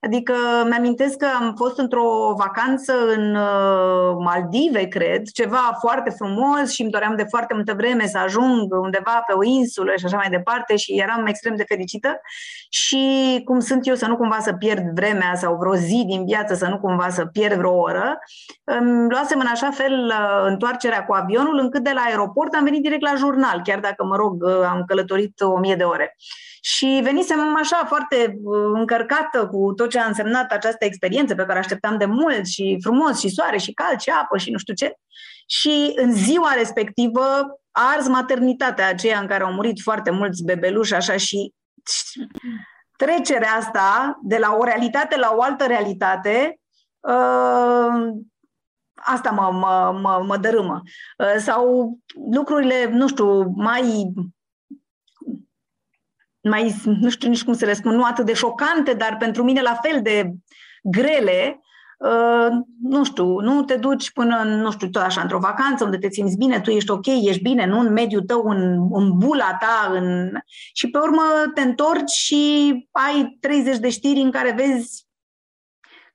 Adică mi-amintesc că am fost într-o vacanță în uh, Maldive, cred, ceva foarte frumos și îmi doream de foarte multă vreme să ajung undeva pe o insulă și așa mai departe și eram extrem de fericită și cum sunt eu să nu cumva să pierd vremea sau vreo zi din viață să nu cumva să pierd vreo oră, îmi luasem în așa fel uh, întoarcerea cu avionul încât de la aeroport am venit direct la jurnal, chiar dacă, mă rog, uh, am călătorit o mie de ore. Și venisem așa foarte uh, încărcată cu tot ce a însemnat această experiență pe care așteptam de mult și frumos și soare și cald și apă și nu știu ce. Și în ziua respectivă ars maternitatea aceea în care au murit foarte mulți bebeluși așa și trecerea asta de la o realitate la o altă realitate uh, asta mă, mă, mă, mă dărâmă. Uh, sau lucrurile, nu știu, mai mai, nu știu nici cum să le spun, nu atât de șocante, dar pentru mine la fel de grele, uh, nu știu, nu te duci până, în, nu știu, tot așa, într-o vacanță unde te simți bine, tu ești ok, ești bine, nu în mediul tău, în, în bula ta, în... și pe urmă te întorci și ai 30 de știri în care vezi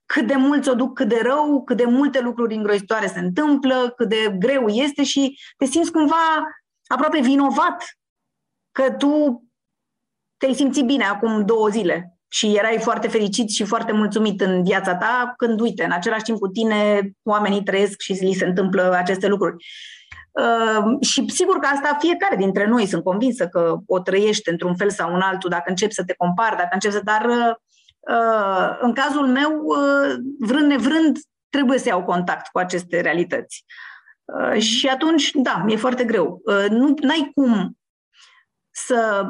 cât de mult o duc, cât de rău, cât de multe lucruri îngrozitoare se întâmplă, cât de greu este și te simți cumva aproape vinovat că tu te-ai simțit bine acum două zile și erai foarte fericit și foarte mulțumit în viața ta, când, uite, în același timp cu tine oamenii trăiesc și li se întâmplă aceste lucruri. Uh, și sigur că asta fiecare dintre noi, sunt convinsă că o trăiești într-un fel sau un altul, dacă începi să te compari, dacă începi să... Dar uh, în cazul meu, uh, vrând nevrând, trebuie să iau contact cu aceste realități. Uh, și atunci, da, mi-e foarte greu. Uh, nu ai cum să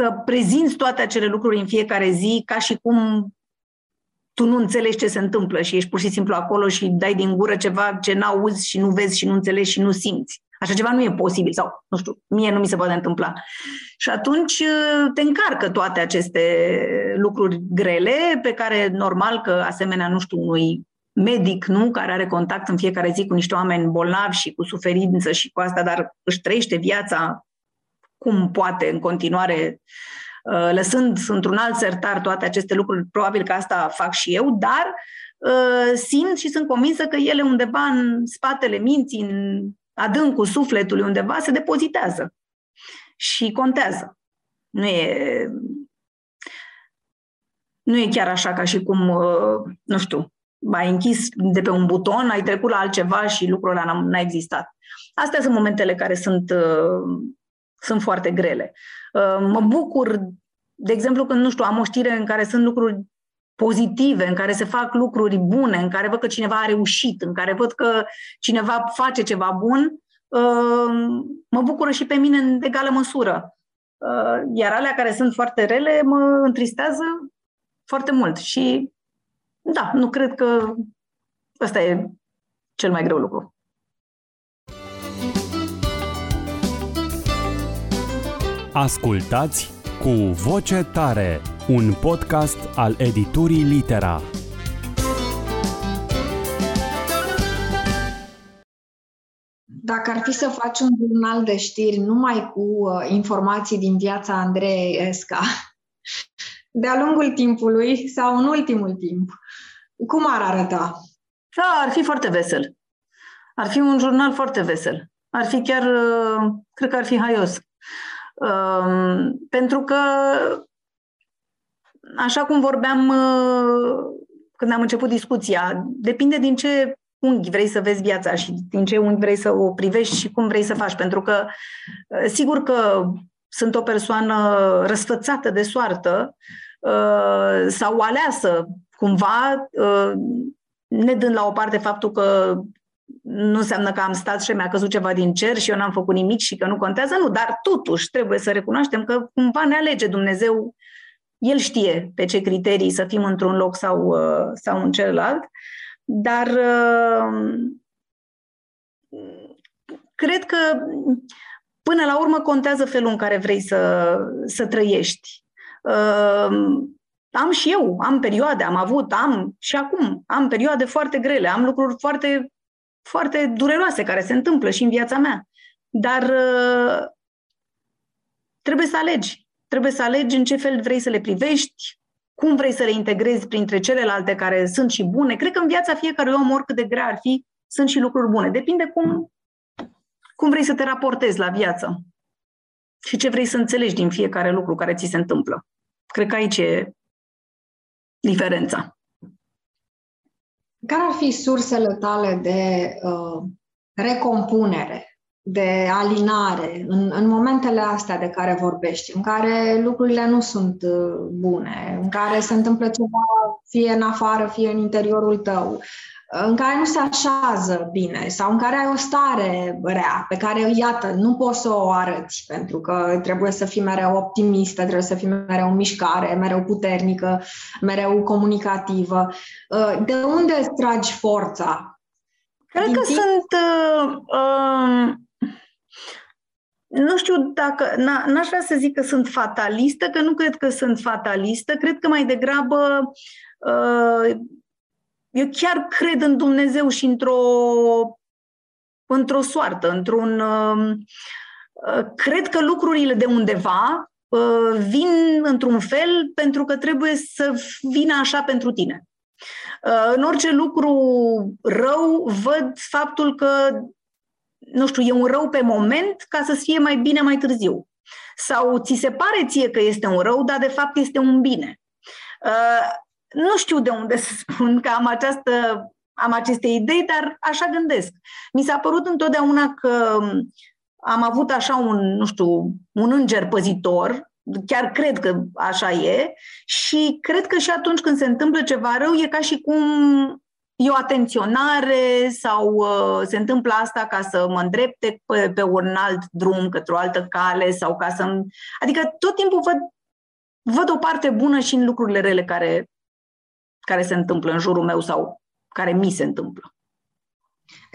să prezinți toate acele lucruri în fiecare zi ca și cum tu nu înțelegi ce se întâmplă și ești pur și simplu acolo și dai din gură ceva ce n-auzi și nu vezi și nu înțelegi și nu simți. Așa ceva nu e posibil sau, nu știu, mie nu mi se poate întâmpla. Și atunci uh, te încarcă toate aceste lucruri grele pe care normal că asemenea, nu știu, unui medic, nu, care are contact în fiecare zi cu niște oameni bolnavi și cu suferință și cu asta, dar își trăiește viața cum poate în continuare, uh, lăsând într-un alt sertar toate aceste lucruri, probabil că asta fac și eu, dar uh, simt și sunt convinsă că ele undeva în spatele minții, în adâncul sufletului undeva, se depozitează și contează. Nu e, nu e chiar așa ca și cum, uh, nu știu, ai închis de pe un buton, ai trecut la altceva și lucrul ăla n-a, n-a existat. Astea sunt momentele care sunt sunt foarte grele. Uh, mă bucur, de exemplu, când, nu știu, am o știre în care sunt lucruri pozitive, în care se fac lucruri bune, în care văd că cineva a reușit, în care văd că cineva face ceva bun, uh, mă bucură și pe mine în egală măsură. Uh, iar alea care sunt foarte rele mă întristează foarte mult și da, nu cred că ăsta e cel mai greu lucru. Ascultați cu voce tare, un podcast al editurii Litera. Dacă ar fi să faci un jurnal de știri numai cu uh, informații din viața Andrei Esca, de-a lungul timpului sau în ultimul timp, cum ar arăta? Da, ar fi foarte vesel. Ar fi un jurnal foarte vesel. Ar fi chiar, uh, cred că ar fi haios. Um, pentru că, așa cum vorbeam uh, când am început discuția, depinde din ce unghi vrei să vezi viața și din ce unghi vrei să o privești și cum vrei să faci. Pentru că, uh, sigur că sunt o persoană răsfățată de soartă uh, sau aleasă cumva, ne dând la o parte faptul că nu înseamnă că am stat și mi-a căzut ceva din cer și eu n-am făcut nimic și că nu contează, nu, dar totuși trebuie să recunoaștem că cumva ne alege Dumnezeu, El știe pe ce criterii să fim într-un loc sau, uh, sau în celălalt, dar uh, cred că până la urmă contează felul în care vrei să, să trăiești. Uh, am și eu, am perioade, am avut, am și acum, am perioade foarte grele, am lucruri foarte foarte dureroase care se întâmplă și în viața mea. Dar uh, trebuie să alegi. trebuie să alegi în ce fel vrei să le privești, cum vrei să le integrezi printre celelalte care sunt și bune. Cred că în viața fiecărui om, oricât de grea ar fi, sunt și lucruri bune. Depinde cum, cum vrei să te raportezi la viață și ce vrei să înțelegi din fiecare lucru care ți se întâmplă. Cred că aici e diferența. Care ar fi sursele tale de uh, recompunere, de alinare în, în momentele astea de care vorbești, în care lucrurile nu sunt uh, bune, în care se întâmplă ceva fie în afară, fie în interiorul tău, în care nu se așează bine sau în care ai o stare rea pe care, iată, nu poți să o arăți pentru că trebuie să fii mereu optimistă, trebuie să fii mereu în mișcare, mereu puternică, mereu comunicativă. Uh, de unde îți tragi forța? Cred Din că timp? sunt... Uh, uh, nu știu dacă... N-aș vrea să zic că sunt fatalistă, că nu cred că sunt fatalistă. Cred că mai degrabă uh, eu chiar cred în Dumnezeu și într-o, într-o soartă, într-un. Um, uh, cred că lucrurile de undeva uh, vin într-un fel pentru că trebuie să vină așa pentru tine. Uh, în orice lucru rău, văd faptul că, nu știu, e un rău pe moment ca să fie mai bine mai târziu. Sau ți se pare ție că este un rău, dar de fapt este un bine nu știu de unde să spun că am această am aceste idei, dar așa gândesc. Mi s-a părut întotdeauna că am avut așa un, nu știu, un înger păzitor, chiar cred că așa e, și cred că și atunci când se întâmplă ceva rău, e ca și cum e o atenționare sau uh, se întâmplă asta ca să mă îndrepte pe, pe un alt drum, către o altă cale sau ca să... Adică tot timpul văd, văd o parte bună și în lucrurile rele care, care se întâmplă în jurul meu sau care mi se întâmplă.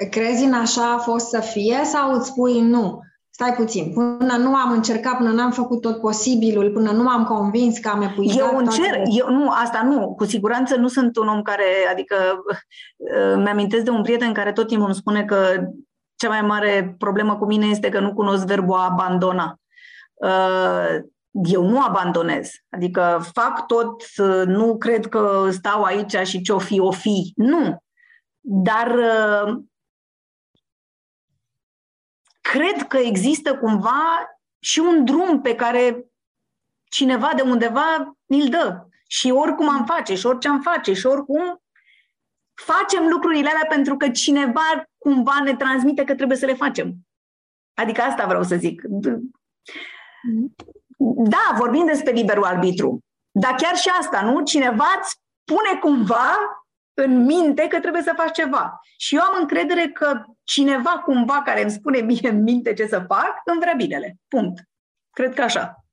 Crezi în așa a fost să fie sau îți spui nu? Stai puțin, până nu am încercat, până n-am făcut tot posibilul, până nu am convins că am epuizat Eu încerc, toate... eu, nu, asta nu, cu siguranță nu sunt un om care, adică uh, mi-amintesc de un prieten care tot timpul îmi spune că cea mai mare problemă cu mine este că nu cunosc verbul a abandona. Uh, eu nu abandonez. Adică fac tot, nu cred că stau aici și ce-o fi, o fi. Nu. Dar uh, cred că există cumva și un drum pe care cineva de undeva îl dă. Și oricum am face, și orice am face, și oricum facem lucrurile alea pentru că cineva cumva ne transmite că trebuie să le facem. Adică asta vreau să zic. Mm da, vorbim despre liberul arbitru, dar chiar și asta, nu? Cineva îți pune cumva în minte că trebuie să faci ceva. Și eu am încredere că cineva cumva care îmi spune mie în minte ce să fac, îmi vrea binele. Punct. Cred că așa.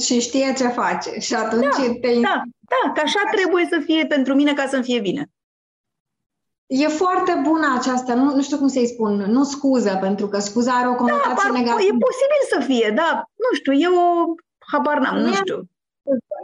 Și știe ce face. Și atunci da, te... Da, da, că așa trebuie să fie pentru mine ca să-mi fie bine. E foarte bună aceasta, nu, nu știu cum să-i spun, nu scuză, pentru că scuza are o conotație da, negativă. E posibil să fie, da, nu știu, e o habar n-am, nu, nu știu.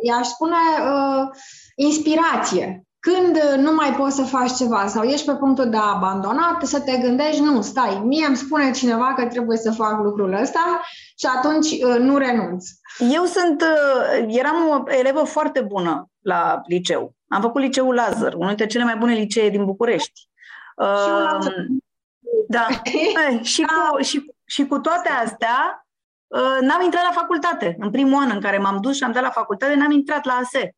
I-aș spune uh, inspirație. Când nu mai poți să faci ceva sau ești pe punctul de a abandona, să te gândești, nu, stai, mie îmi spune cineva că trebuie să fac lucrul ăsta și atunci uh, nu renunț. Eu sunt, uh, eram o elevă foarte bună la liceu. Am făcut liceul Lazar, unul dintre cele mai bune licee din București. Și uh, da. Ei, și, cu, și, și cu toate astea, uh, n-am intrat la facultate. În primul an în care m-am dus și am dat la facultate, n-am intrat la ASE.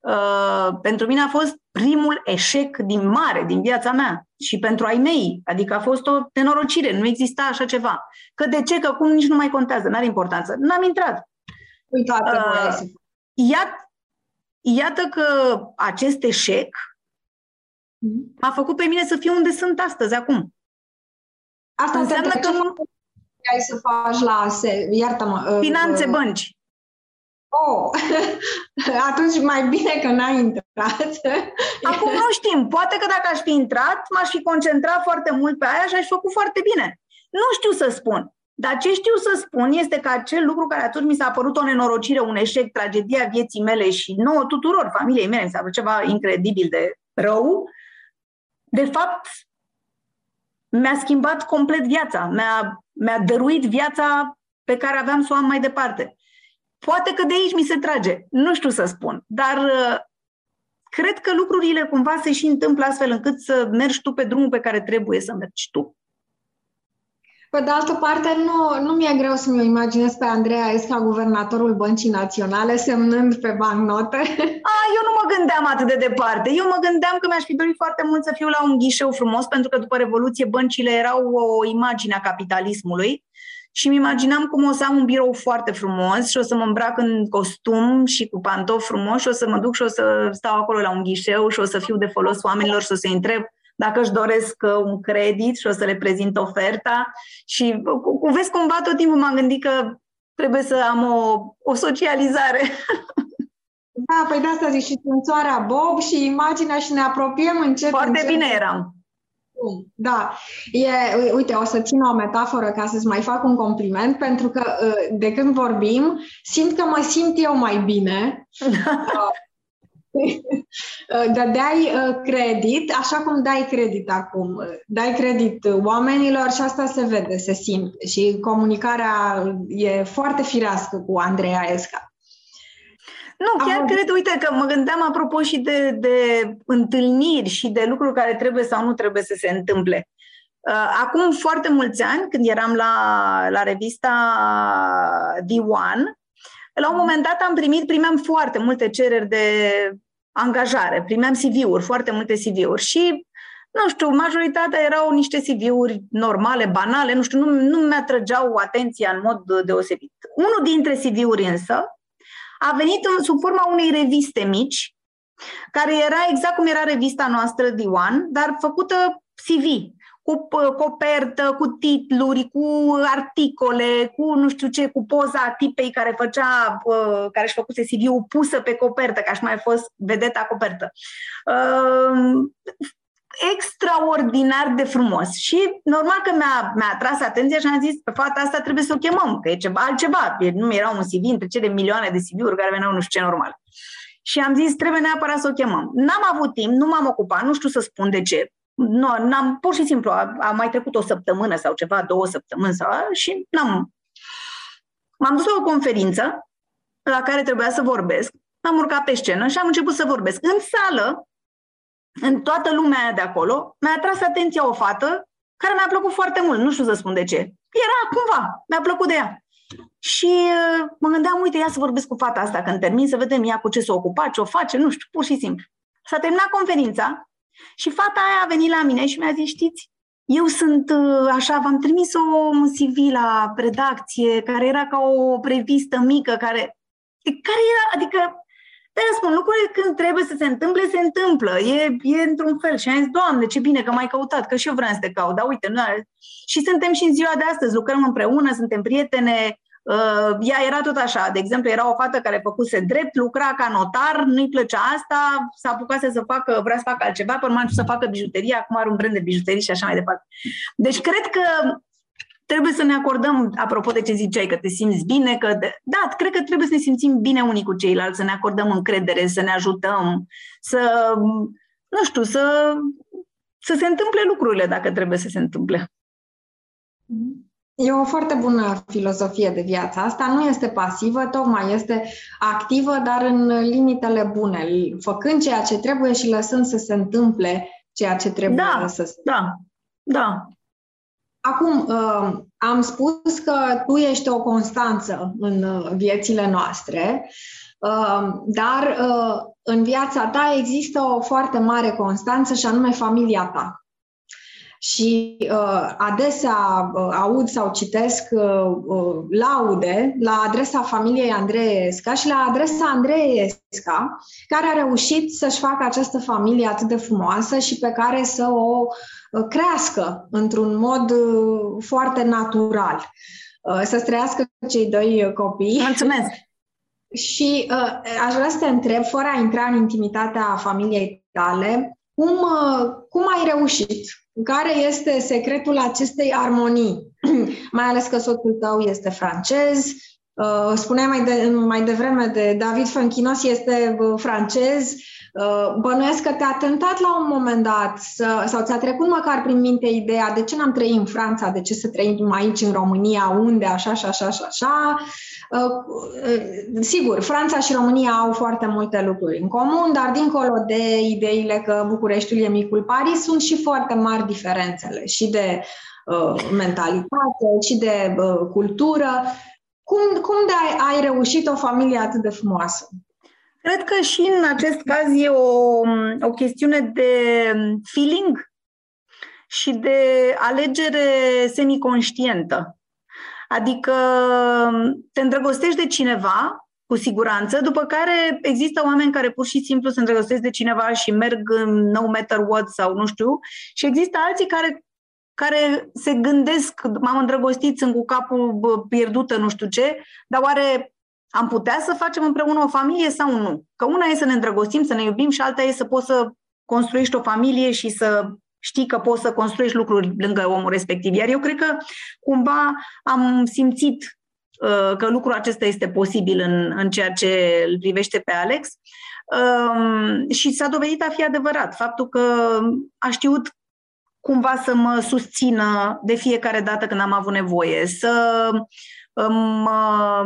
Uh, pentru mine a fost primul eșec din mare, din viața mea și pentru ai mei. Adică a fost o nenorocire, nu exista așa ceva. Că de ce, că cum nici nu mai contează, n-are importanță. N-am intrat. Uitată, uh, iată, Iată că acest eșec mm-hmm. m-a făcut pe mine să fiu unde sunt astăzi, acum. Asta înseamnă că nu ai să faci la se, iartă-mă. Uh, Finanțe, uh, bănci. Oh, atunci mai bine că n-ai intrat. Acum nu știm. Poate că dacă aș fi intrat, m-aș fi concentrat foarte mult pe aia și aș fi făcut foarte bine. Nu știu să spun. Dar ce știu să spun este că acel lucru care atunci mi s-a părut o nenorocire, un eșec, tragedia vieții mele și nouă tuturor, familiei mele, mi s-a părut ceva incredibil de rău, de fapt mi-a schimbat complet viața, mi-a, mi-a dăruit viața pe care aveam să o am mai departe. Poate că de aici mi se trage, nu știu să spun, dar uh, cred că lucrurile cumva se și întâmplă astfel încât să mergi tu pe drumul pe care trebuie să mergi tu. Pe de altă parte, nu, nu mi-e greu să-mi imaginez pe Andreea Esca, guvernatorul Băncii Naționale, semnând pe bancnote. A, eu nu mă gândeam atât de departe. Eu mă gândeam că mi-aș fi dorit foarte mult să fiu la un ghișeu frumos, pentru că după Revoluție băncile erau o imagine a capitalismului și mi imaginam cum o să am un birou foarte frumos și o să mă îmbrac în costum și cu pantofi frumoși și o să mă duc și o să stau acolo la un ghișeu și o să fiu de folos oamenilor și o să-i întreb dacă își doresc uh, un credit și o să le prezint oferta. Și cu, vezi cumva tot timpul m-am gândit că trebuie să am o, o socializare. Da, păi de asta zici și tunțoarea Bob și imaginea și ne apropiem încet. Foarte încet. bine eram. Da, e, uite, o să țin o metaforă ca să-ți mai fac un compliment, pentru că uh, de când vorbim, simt că mă simt eu mai bine. Dădeai uh, credit, așa cum dai credit acum. Dai credit oamenilor și asta se vede, se simte. Și comunicarea e foarte firească cu Andreea Esca. Nu, chiar Am... cred, uite că mă gândeam apropo și de, de întâlniri și de lucruri care trebuie sau nu trebuie să se întâmple. Uh, acum foarte mulți ani, când eram la, la revista The One, la un moment dat am primit, primeam foarte multe cereri de angajare, primeam CV-uri, foarte multe CV-uri și nu știu, majoritatea erau niște CV-uri normale, banale, nu știu, nu, nu mi-atrăgeau atenția în mod deosebit. Unul dintre CV-uri însă a venit în, sub forma unei reviste mici, care era exact cum era revista noastră The One, dar făcută CV, cu copertă, cu titluri, cu articole, cu nu știu ce, cu poza tipei care făcea, care își făcuse CV-ul pusă pe copertă, ca și mai fost vedeta copertă. Extraordinar de frumos. Și normal că mi-a, mi-a atras atenția și am zis, pe fata asta trebuie să o chemăm, că e ceva altceva. Nu era un CV între cele milioane de CV-uri care veneau nu știu ce normal. Și am zis, trebuie neapărat să o chemăm. N-am avut timp, nu m-am ocupat, nu știu să spun de ce nu, n-am, pur și simplu, a, a mai trecut o săptămână sau ceva, două săptămâni sau, și n-am... M-am dus la o conferință la care trebuia să vorbesc, am urcat pe scenă și am început să vorbesc. În sală, în toată lumea de acolo, mi-a atras atenția o fată care mi-a plăcut foarte mult, nu știu să spun de ce. Era cumva, mi-a plăcut de ea. Și uh, mă gândeam, uite, ia să vorbesc cu fata asta când termin, să vedem ea cu ce s-o ocupa, ce o face, nu știu, pur și simplu. S-a terminat conferința și fata aia a venit la mine și mi-a zis, știți, eu sunt uh, așa, v-am trimis o, un CV la redacție, care era ca o revistă mică, care, care era, adică, de spun, lucrurile când trebuie să se întâmple, se întâmplă. E, e într-un fel. Și am zis, Doamne, ce bine că m-ai căutat, că și eu vreau să te caut. Dar uite, nu are... Și suntem și în ziua de astăzi, lucrăm împreună, suntem prietene, Uh, ea era tot așa, de exemplu, era o fată care făcuse drept, lucra ca notar, nu-i plăcea asta, s-a apucat să facă, vrea să facă altceva, pe urmă să facă bijuterie, acum are un brand de bijuterii și așa mai departe. Deci cred că trebuie să ne acordăm, apropo de ce ziceai, că te simți bine, că de, da, cred că trebuie să ne simțim bine unii cu ceilalți, să ne acordăm încredere, să ne ajutăm, să, nu știu, să, să se întâmple lucrurile dacă trebuie să se întâmple. Mm-hmm. E o foarte bună filozofie de viață. Asta nu este pasivă, tocmai este activă, dar în limitele bune, făcând ceea ce trebuie și lăsând să se întâmple ceea ce trebuie da, să se Da, da. Acum, uh, am spus că tu ești o constanță în uh, viețile noastre, uh, dar în viața ta există o foarte mare constanță și anume familia ta și uh, adesea uh, aud sau citesc uh, uh, laude la adresa familiei Andreesca și la adresa Andreesca, care a reușit să-și facă această familie atât de frumoasă și pe care să o uh, crească într-un mod uh, foarte natural. Uh, să trăiască cei doi copii. Mulțumesc! Și uh, aș vrea să te întreb, fără a intra în intimitatea familiei tale, cum, uh, cum ai reușit? Care este secretul acestei armonii? Mai ales că soțul tău este francez, Uh, spuneai mai, de, mai devreme de David Fanchinos, este uh, francez. Uh, bănuiesc că te-a tentat la un moment dat să, sau ți-a trecut măcar prin minte ideea de ce n-am trăit în Franța, de ce să trăim aici în România, unde, așa și așa și așa. Sigur, Franța și România au foarte multe lucruri în comun, dar dincolo de ideile că Bucureștiul e micul Paris, sunt și foarte mari diferențele și de uh, mentalitate, și de uh, cultură. Cum, cum de ai, ai reușit o familie atât de frumoasă? Cred că și în acest caz e o, o chestiune de feeling și de alegere semiconștientă. Adică te îndrăgostești de cineva, cu siguranță, după care există oameni care pur și simplu se îndrăgostesc de cineva și merg no matter what sau nu știu, și există alții care care se gândesc, m-am îndrăgostit, sunt cu capul pierdută, nu știu ce, dar oare am putea să facem împreună o familie sau nu? Că una e să ne îndrăgostim, să ne iubim și alta e să poți să construiești o familie și să știi că poți să construiești lucruri lângă omul respectiv. Iar eu cred că cumva am simțit uh, că lucrul acesta este posibil în, în ceea ce îl privește pe Alex. Um, și s-a dovedit a fi adevărat. Faptul că a știut cumva să mă susțină de fiecare dată când am avut nevoie, să mă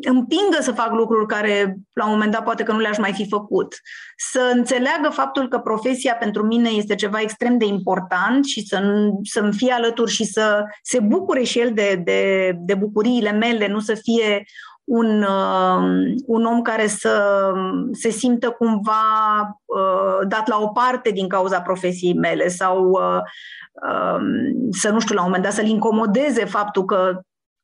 împingă să fac lucruri care la un moment dat poate că nu le-aș mai fi făcut. Să înțeleagă faptul că profesia pentru mine este ceva extrem de important și să, să-mi fie alături și să se bucure și el de, de, de bucuriile mele, nu să fie un, uh, un om care să se simtă cumva uh, dat la o parte din cauza profesiei mele sau uh, uh, să, nu știu, la un moment dat să-l incomodeze faptul că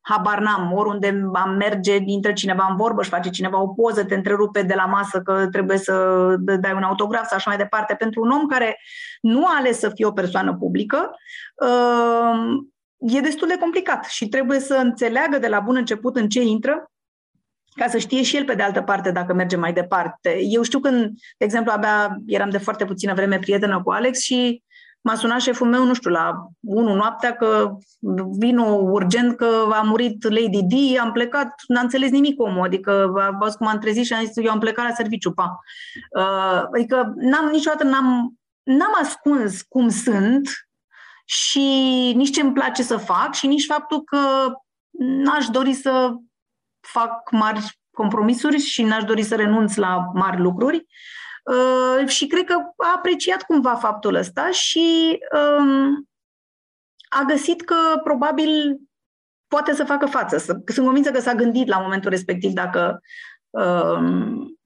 habar n-am, oriunde am merge, intră cineva în vorbă, își face cineva o poză, te întrerupe de la masă că trebuie să dai un autograf sau așa mai departe. Pentru un om care nu a ales să fie o persoană publică, uh, e destul de complicat și trebuie să înțeleagă de la bun început în ce intră ca să știe și el pe de altă parte dacă merge mai departe. Eu știu când, de exemplu, abia eram de foarte puțină vreme prietenă cu Alex și m-a sunat șeful meu, nu știu, la 1 noaptea că vin urgent că a murit Lady D, am plecat, n-a înțeles nimic omul, adică a văzut cum am trezit și am zis, eu am plecat la serviciu, pa. Uh, adică n-am, niciodată n-am, n-am ascuns cum sunt și nici ce îmi place să fac și nici faptul că n-aș dori să fac mari compromisuri și n-aș dori să renunț la mari lucruri. Uh, și cred că a apreciat cumva faptul ăsta și um, a găsit că probabil poate să facă față. Sunt convinsă că s-a gândit la momentul respectiv dacă, um,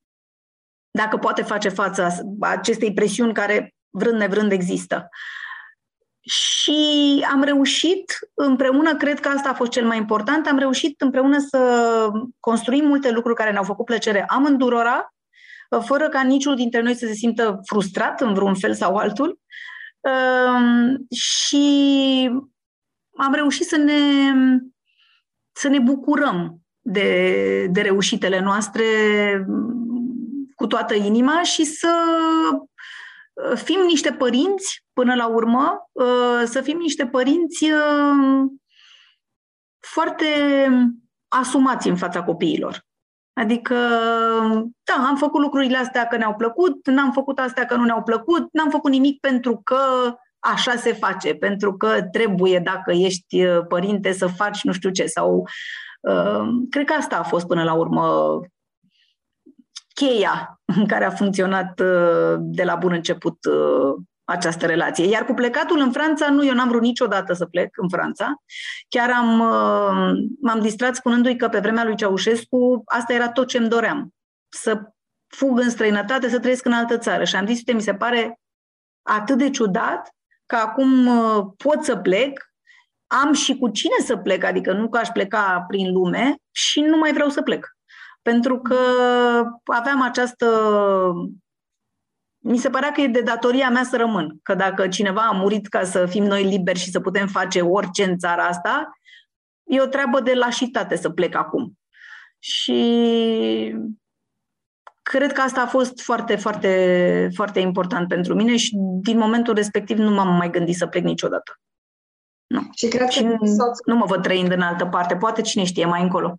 dacă poate face față acestei presiuni care vrând nevrând există. Și am reușit împreună, cred că asta a fost cel mai important, am reușit împreună să construim multe lucruri care ne-au făcut plăcere amândurora, fără ca niciunul dintre noi să se simtă frustrat în vreun fel sau altul. Ehm, și am reușit să ne, să ne bucurăm de, de reușitele noastre cu toată inima și să fim niște părinți, până la urmă, uh, să fim niște părinți uh, foarte asumați în fața copiilor. Adică, da, am făcut lucrurile astea că ne-au plăcut, n-am făcut astea că nu ne-au plăcut, n-am făcut nimic pentru că așa se face, pentru că trebuie, dacă ești uh, părinte, să faci nu știu ce. Sau, uh, cred că asta a fost până la urmă cheia în care a funcționat uh, de la bun început uh, această relație. Iar cu plecatul în Franța, nu, eu n-am vrut niciodată să plec în Franța. Chiar am, uh, m-am distrat spunându-i că pe vremea lui Ceaușescu asta era tot ce îmi doream. Să fug în străinătate, să trăiesc în altă țară. Și am zis, uite, mi se pare atât de ciudat că acum pot să plec, am și cu cine să plec, adică nu că aș pleca prin lume și nu mai vreau să plec pentru că aveam această mi se părea că e de datoria mea să rămân. Că dacă cineva a murit ca să fim noi liberi și să putem face orice în țara asta, e o treabă de lașitate să plec acum. Și cred că asta a fost foarte, foarte, foarte important pentru mine și din momentul respectiv nu m-am mai gândit să plec niciodată. Nu. Și cred că și nu, nu mă văd trăind în altă parte. Poate cine știe mai încolo.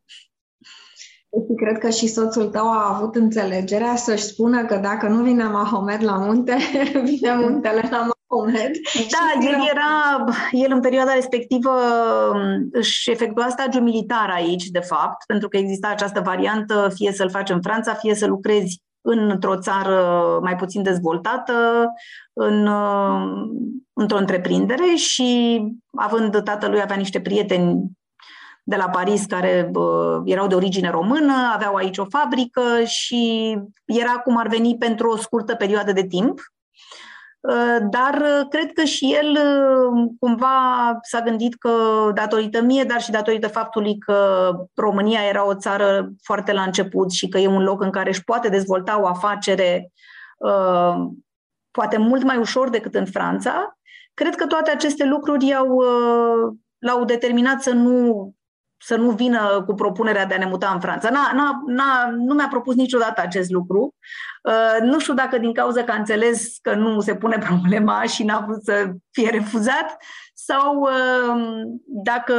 Și cred că și soțul tău a avut înțelegerea să-și spună că dacă nu vine Mahomed la munte, vine muntele la Mahomed. Da, el era, el în perioada respectivă um, își efectua stagiu militar aici, de fapt, pentru că exista această variantă, fie să-l faci în Franța, fie să lucrezi într-o țară mai puțin dezvoltată, în, um, într-o întreprindere și având tatălui avea niște prieteni de la Paris care uh, erau de origine română, aveau aici o fabrică și era cum ar veni pentru o scurtă perioadă de timp. Uh, dar uh, cred că și el uh, cumva s-a gândit că datorită mie, dar și datorită faptului că România era o țară foarte la început și că e un loc în care își poate dezvolta o afacere poate mult mai ușor decât în Franța, cred că toate aceste lucruri au, l-au determinat să nu să nu vină cu propunerea de a ne muta în Franța. N-a, n-a, n-a, nu mi-a propus niciodată acest lucru. Uh, nu știu dacă din cauza că a înțeles că nu se pune problema și n-a vrut să fie refuzat sau uh, dacă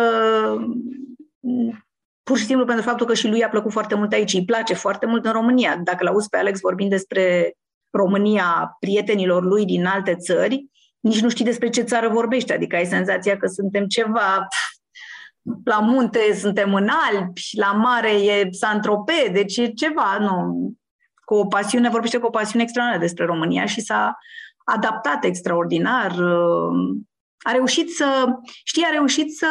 pur și simplu pentru faptul că și lui a plăcut foarte mult aici, îi place foarte mult în România. Dacă l-auzi pe Alex vorbind despre România prietenilor lui din alte țări, nici nu știi despre ce țară vorbește, adică ai senzația că suntem ceva la munte suntem în Alpi, la mare e Santrope, deci e ceva, nu, cu o pasiune, vorbește cu o pasiune extraordinară despre România și s-a adaptat extraordinar. A reușit să, știi, a reușit să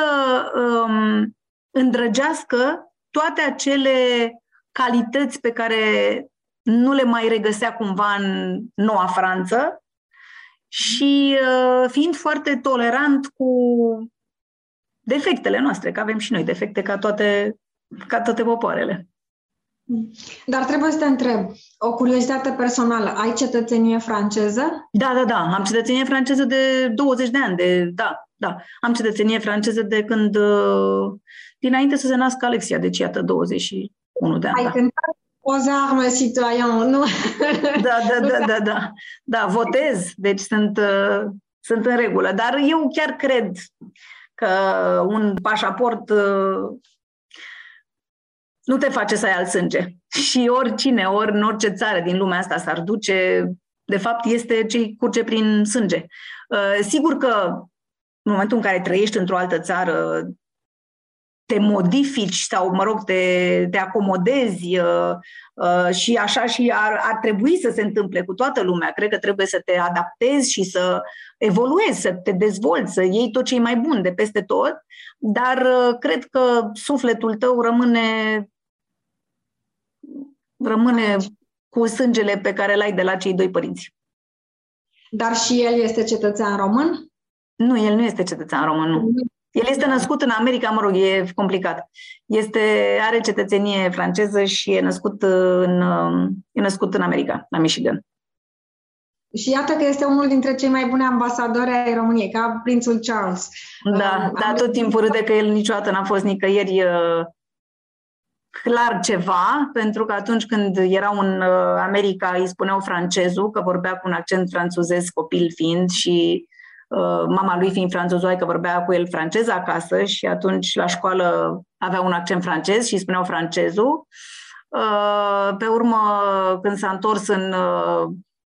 um, îndrăgească toate acele calități pe care nu le mai regăsea cumva în Noua Franță și uh, fiind foarte tolerant cu defectele noastre, că avem și noi defecte ca toate, ca toate popoarele. Dar trebuie să te întreb, o curiozitate personală, ai cetățenie franceză? Da, da, da, am cetățenie franceză de 20 de ani, de, da, da, am cetățenie franceză de când, uh, dinainte să se nască Alexia, deci iată 21 de ani. Ai da. cântat aux armes citoyen, nu? Da, da, da, da, da, da, votez, deci sunt, uh, sunt în regulă, dar eu chiar cred că un pașaport uh, nu te face să ai alt sânge. Și oricine, ori în orice țară din lumea asta s-ar duce, de fapt este ce curge prin sânge. Uh, sigur că în momentul în care trăiești într-o altă țară, te modifici sau, mă rog, te, te acomodezi uh, uh, și așa și ar, ar trebui să se întâmple cu toată lumea. Cred că trebuie să te adaptezi și să evoluezi, să te dezvolți, să iei tot ce e mai bun de peste tot, dar uh, cred că sufletul tău rămâne rămâne cu sângele pe care l-ai de la cei doi părinți. Dar și el este cetățean român? Nu, el nu este cetățean român, nu. El este născut în America, mă rog, e complicat. Este, are cetățenie franceză și e născut în, e născut în America, la Michigan. Și iată că este unul dintre cei mai buni ambasadori ai României, ca prințul Charles. Da, um, da, tot timpul râde că el niciodată n-a fost nicăieri uh, clar ceva, pentru că atunci când erau în uh, America îi spuneau francezul, că vorbea cu un accent franțuzez copil fiind și Uh, mama lui fiind franțuzoaică vorbea cu el franceză acasă și atunci la școală avea un accent francez și îi spuneau francezul. Uh, pe urmă, când s-a întors în, uh,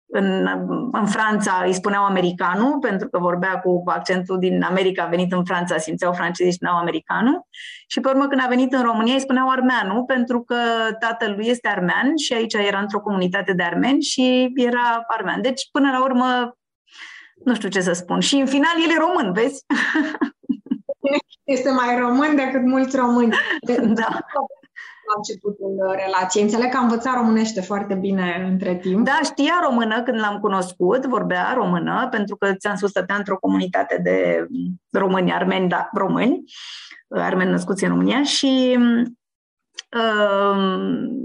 în, în Franța, îi spuneau americanul, pentru că vorbea cu accentul din America, a venit în Franța, simțeau francezii și spuneau americanul. Și pe urmă, când a venit în România, îi spuneau armeanul, pentru că tatăl lui este armean și aici era într-o comunitate de armeni și era armean. Deci, până la urmă, nu știu ce să spun. Și în final el e român, vezi? Este mai român decât mulți români. Da. La începutul relației. Înțeleg că a învățat românește foarte bine între timp. Da, știa română când l-am cunoscut, vorbea română, pentru că ți-am spus, stătea într-o comunitate de români, armeni, da, români, armeni născuți în România și Ehm,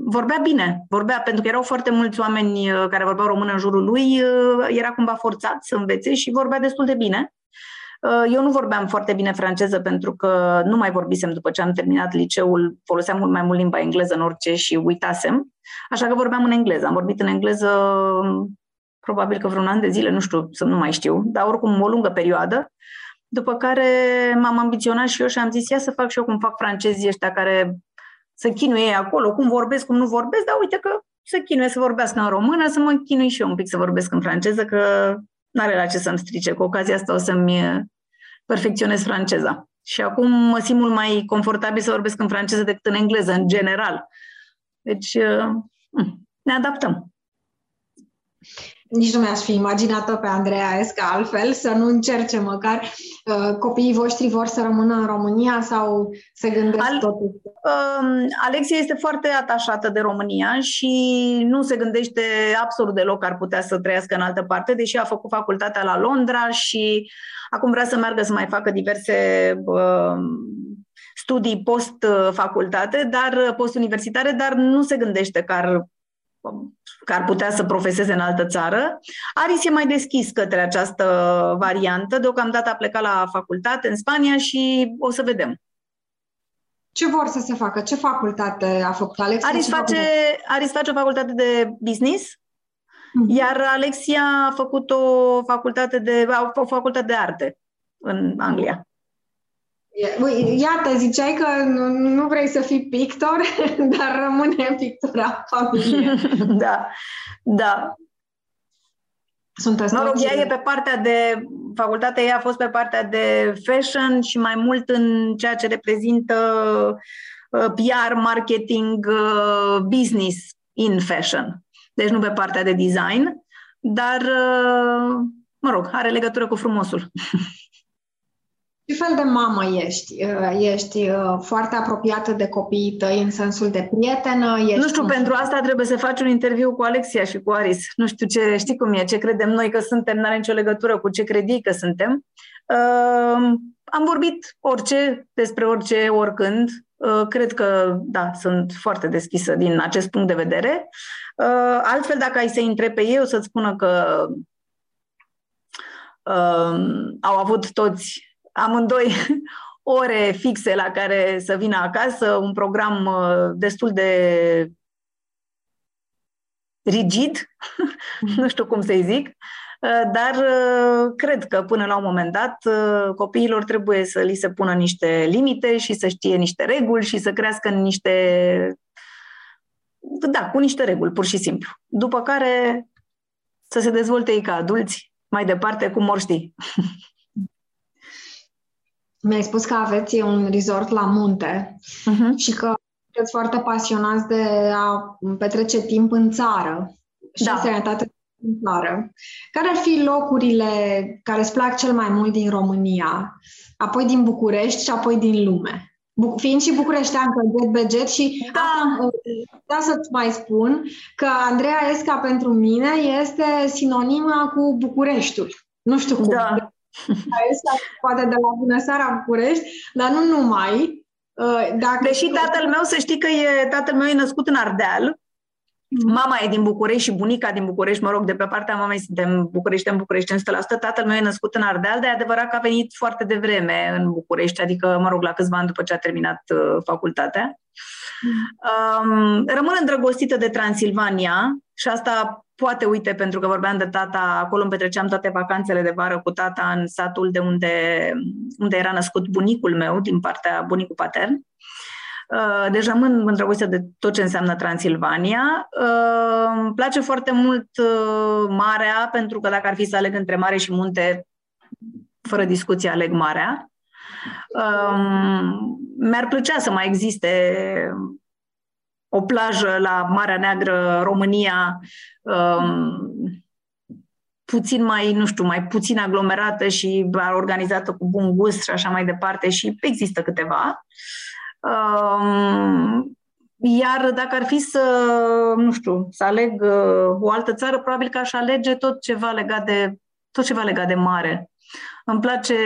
vorbea bine, vorbea, pentru că erau foarte mulți oameni uh, care vorbeau română în jurul lui, uh, era cumva forțat să învețe și vorbea destul de bine. Uh, eu nu vorbeam foarte bine franceză pentru că nu mai vorbisem după ce am terminat liceul, foloseam mult mai mult limba engleză în orice și uitasem, așa că vorbeam în engleză. Am vorbit în engleză probabil că vreun an de zile, nu știu, să nu mai știu, dar oricum o lungă perioadă. După care m-am ambiționat și eu și am zis, ia să fac și eu cum fac francezii ăștia care să chinuie acolo, cum vorbesc, cum nu vorbesc, dar uite că să chinuie să vorbească în română, să mă chinui și eu un pic să vorbesc în franceză, că n-are la ce să-mi strice. Cu ocazia asta o să-mi perfecționez franceza. Și acum mă simt mult mai confortabil să vorbesc în franceză decât în engleză, în general. Deci, ne adaptăm nici nu mi-aș fi imaginat-o pe Andreea Esca altfel, să nu încerce măcar uh, copiii voștri vor să rămână în România sau se gândesc Al, totul? Uh, Alexia este foarte atașată de România și nu se gândește absolut deloc că ar putea să trăiască în altă parte, deși a făcut facultatea la Londra și acum vrea să meargă să mai facă diverse uh, studii post-facultate, dar post-universitare, dar nu se gândește că ar că ar putea să profeseze în altă țară. Aris e mai deschis către această variantă. Deocamdată a plecat la facultate în Spania și o să vedem. Ce vor să se facă? Ce facultate a făcut Alex? Aris face, Aris face o facultate de business, mm-hmm. iar Alexia a făcut o facultate de, o facultate de arte în Anglia. Iată, ziceai că nu, nu vrei să fii pictor, dar rămâne pictura familie. da, da. Sunt mă rog, ea e pe partea de, facultatea ei a fost pe partea de fashion și mai mult în ceea ce reprezintă uh, PR, marketing, uh, business in fashion. Deci nu pe partea de design, dar, uh, mă rog, are legătură cu frumosul. Ce fel de mamă ești? Uh, ești uh, foarte apropiată de copiii tăi în sensul de prietenă? Ești nu știu, pentru asta trebuie să faci un interviu cu Alexia și cu Aris. Nu știu ce, știi cum e, ce credem noi că suntem, nu are nicio legătură cu ce credi că suntem. Uh, am vorbit orice, despre orice, oricând. Uh, cred că, da, sunt foarte deschisă din acest punct de vedere. Uh, altfel, dacă ai să intre pe ei, o să-ți spună că uh, au avut toți amândoi ore fixe la care să vină acasă, un program uh, destul de rigid, nu știu cum să-i zic, uh, dar uh, cred că până la un moment dat copiilor trebuie să li se pună niște limite și să știe niște reguli și să crească în niște da, cu niște reguli, pur și simplu. După care să se dezvolte ei ca adulți mai departe cum mor ști. mi-ai spus că aveți un resort la munte uh-huh. și că sunteți foarte pasionați de a petrece timp în țară și da. sănătate în țară. Care ar fi locurile care îți plac cel mai mult din România, apoi din București și apoi din lume? fiind și Bucureștean, că jet beget și da. da să-ți mai spun că Andreea Esca pentru mine este sinonimă cu Bucureștiul. Nu știu cum. Da este poate de la Bună Seara București, dar nu numai. Uh, dacă Deși tatăl meu, să știi că e, tatăl meu e născut în Ardeal, mm. Mama e din București și bunica din București, mă rog, de pe partea mamei suntem București în București 100%. Tatăl meu e născut în Ardeal, dar e adevărat că a venit foarte devreme în București, adică, mă rog, la câțiva ani după ce a terminat uh, facultatea. Mm. Um, rămân îndrăgostită de Transilvania și asta Poate, uite, pentru că vorbeam de tata, acolo îmi petreceam toate vacanțele de vară cu tata în satul de unde, unde era născut bunicul meu, din partea bunicul patern. Uh, deci rămân îndrăgostită de tot ce înseamnă Transilvania. Uh, îmi place foarte mult uh, marea, pentru că dacă ar fi să aleg între mare și munte, fără discuție aleg marea. Mi-ar plăcea să mai existe o plajă la Marea Neagră, România, um, puțin mai, nu știu, mai puțin aglomerată și organizată cu bun gust și așa mai departe și există câteva. Um, iar dacă ar fi să, nu știu, să aleg uh, o altă țară, probabil că aș alege tot ceva legat de, tot ceva legat de mare. Îmi place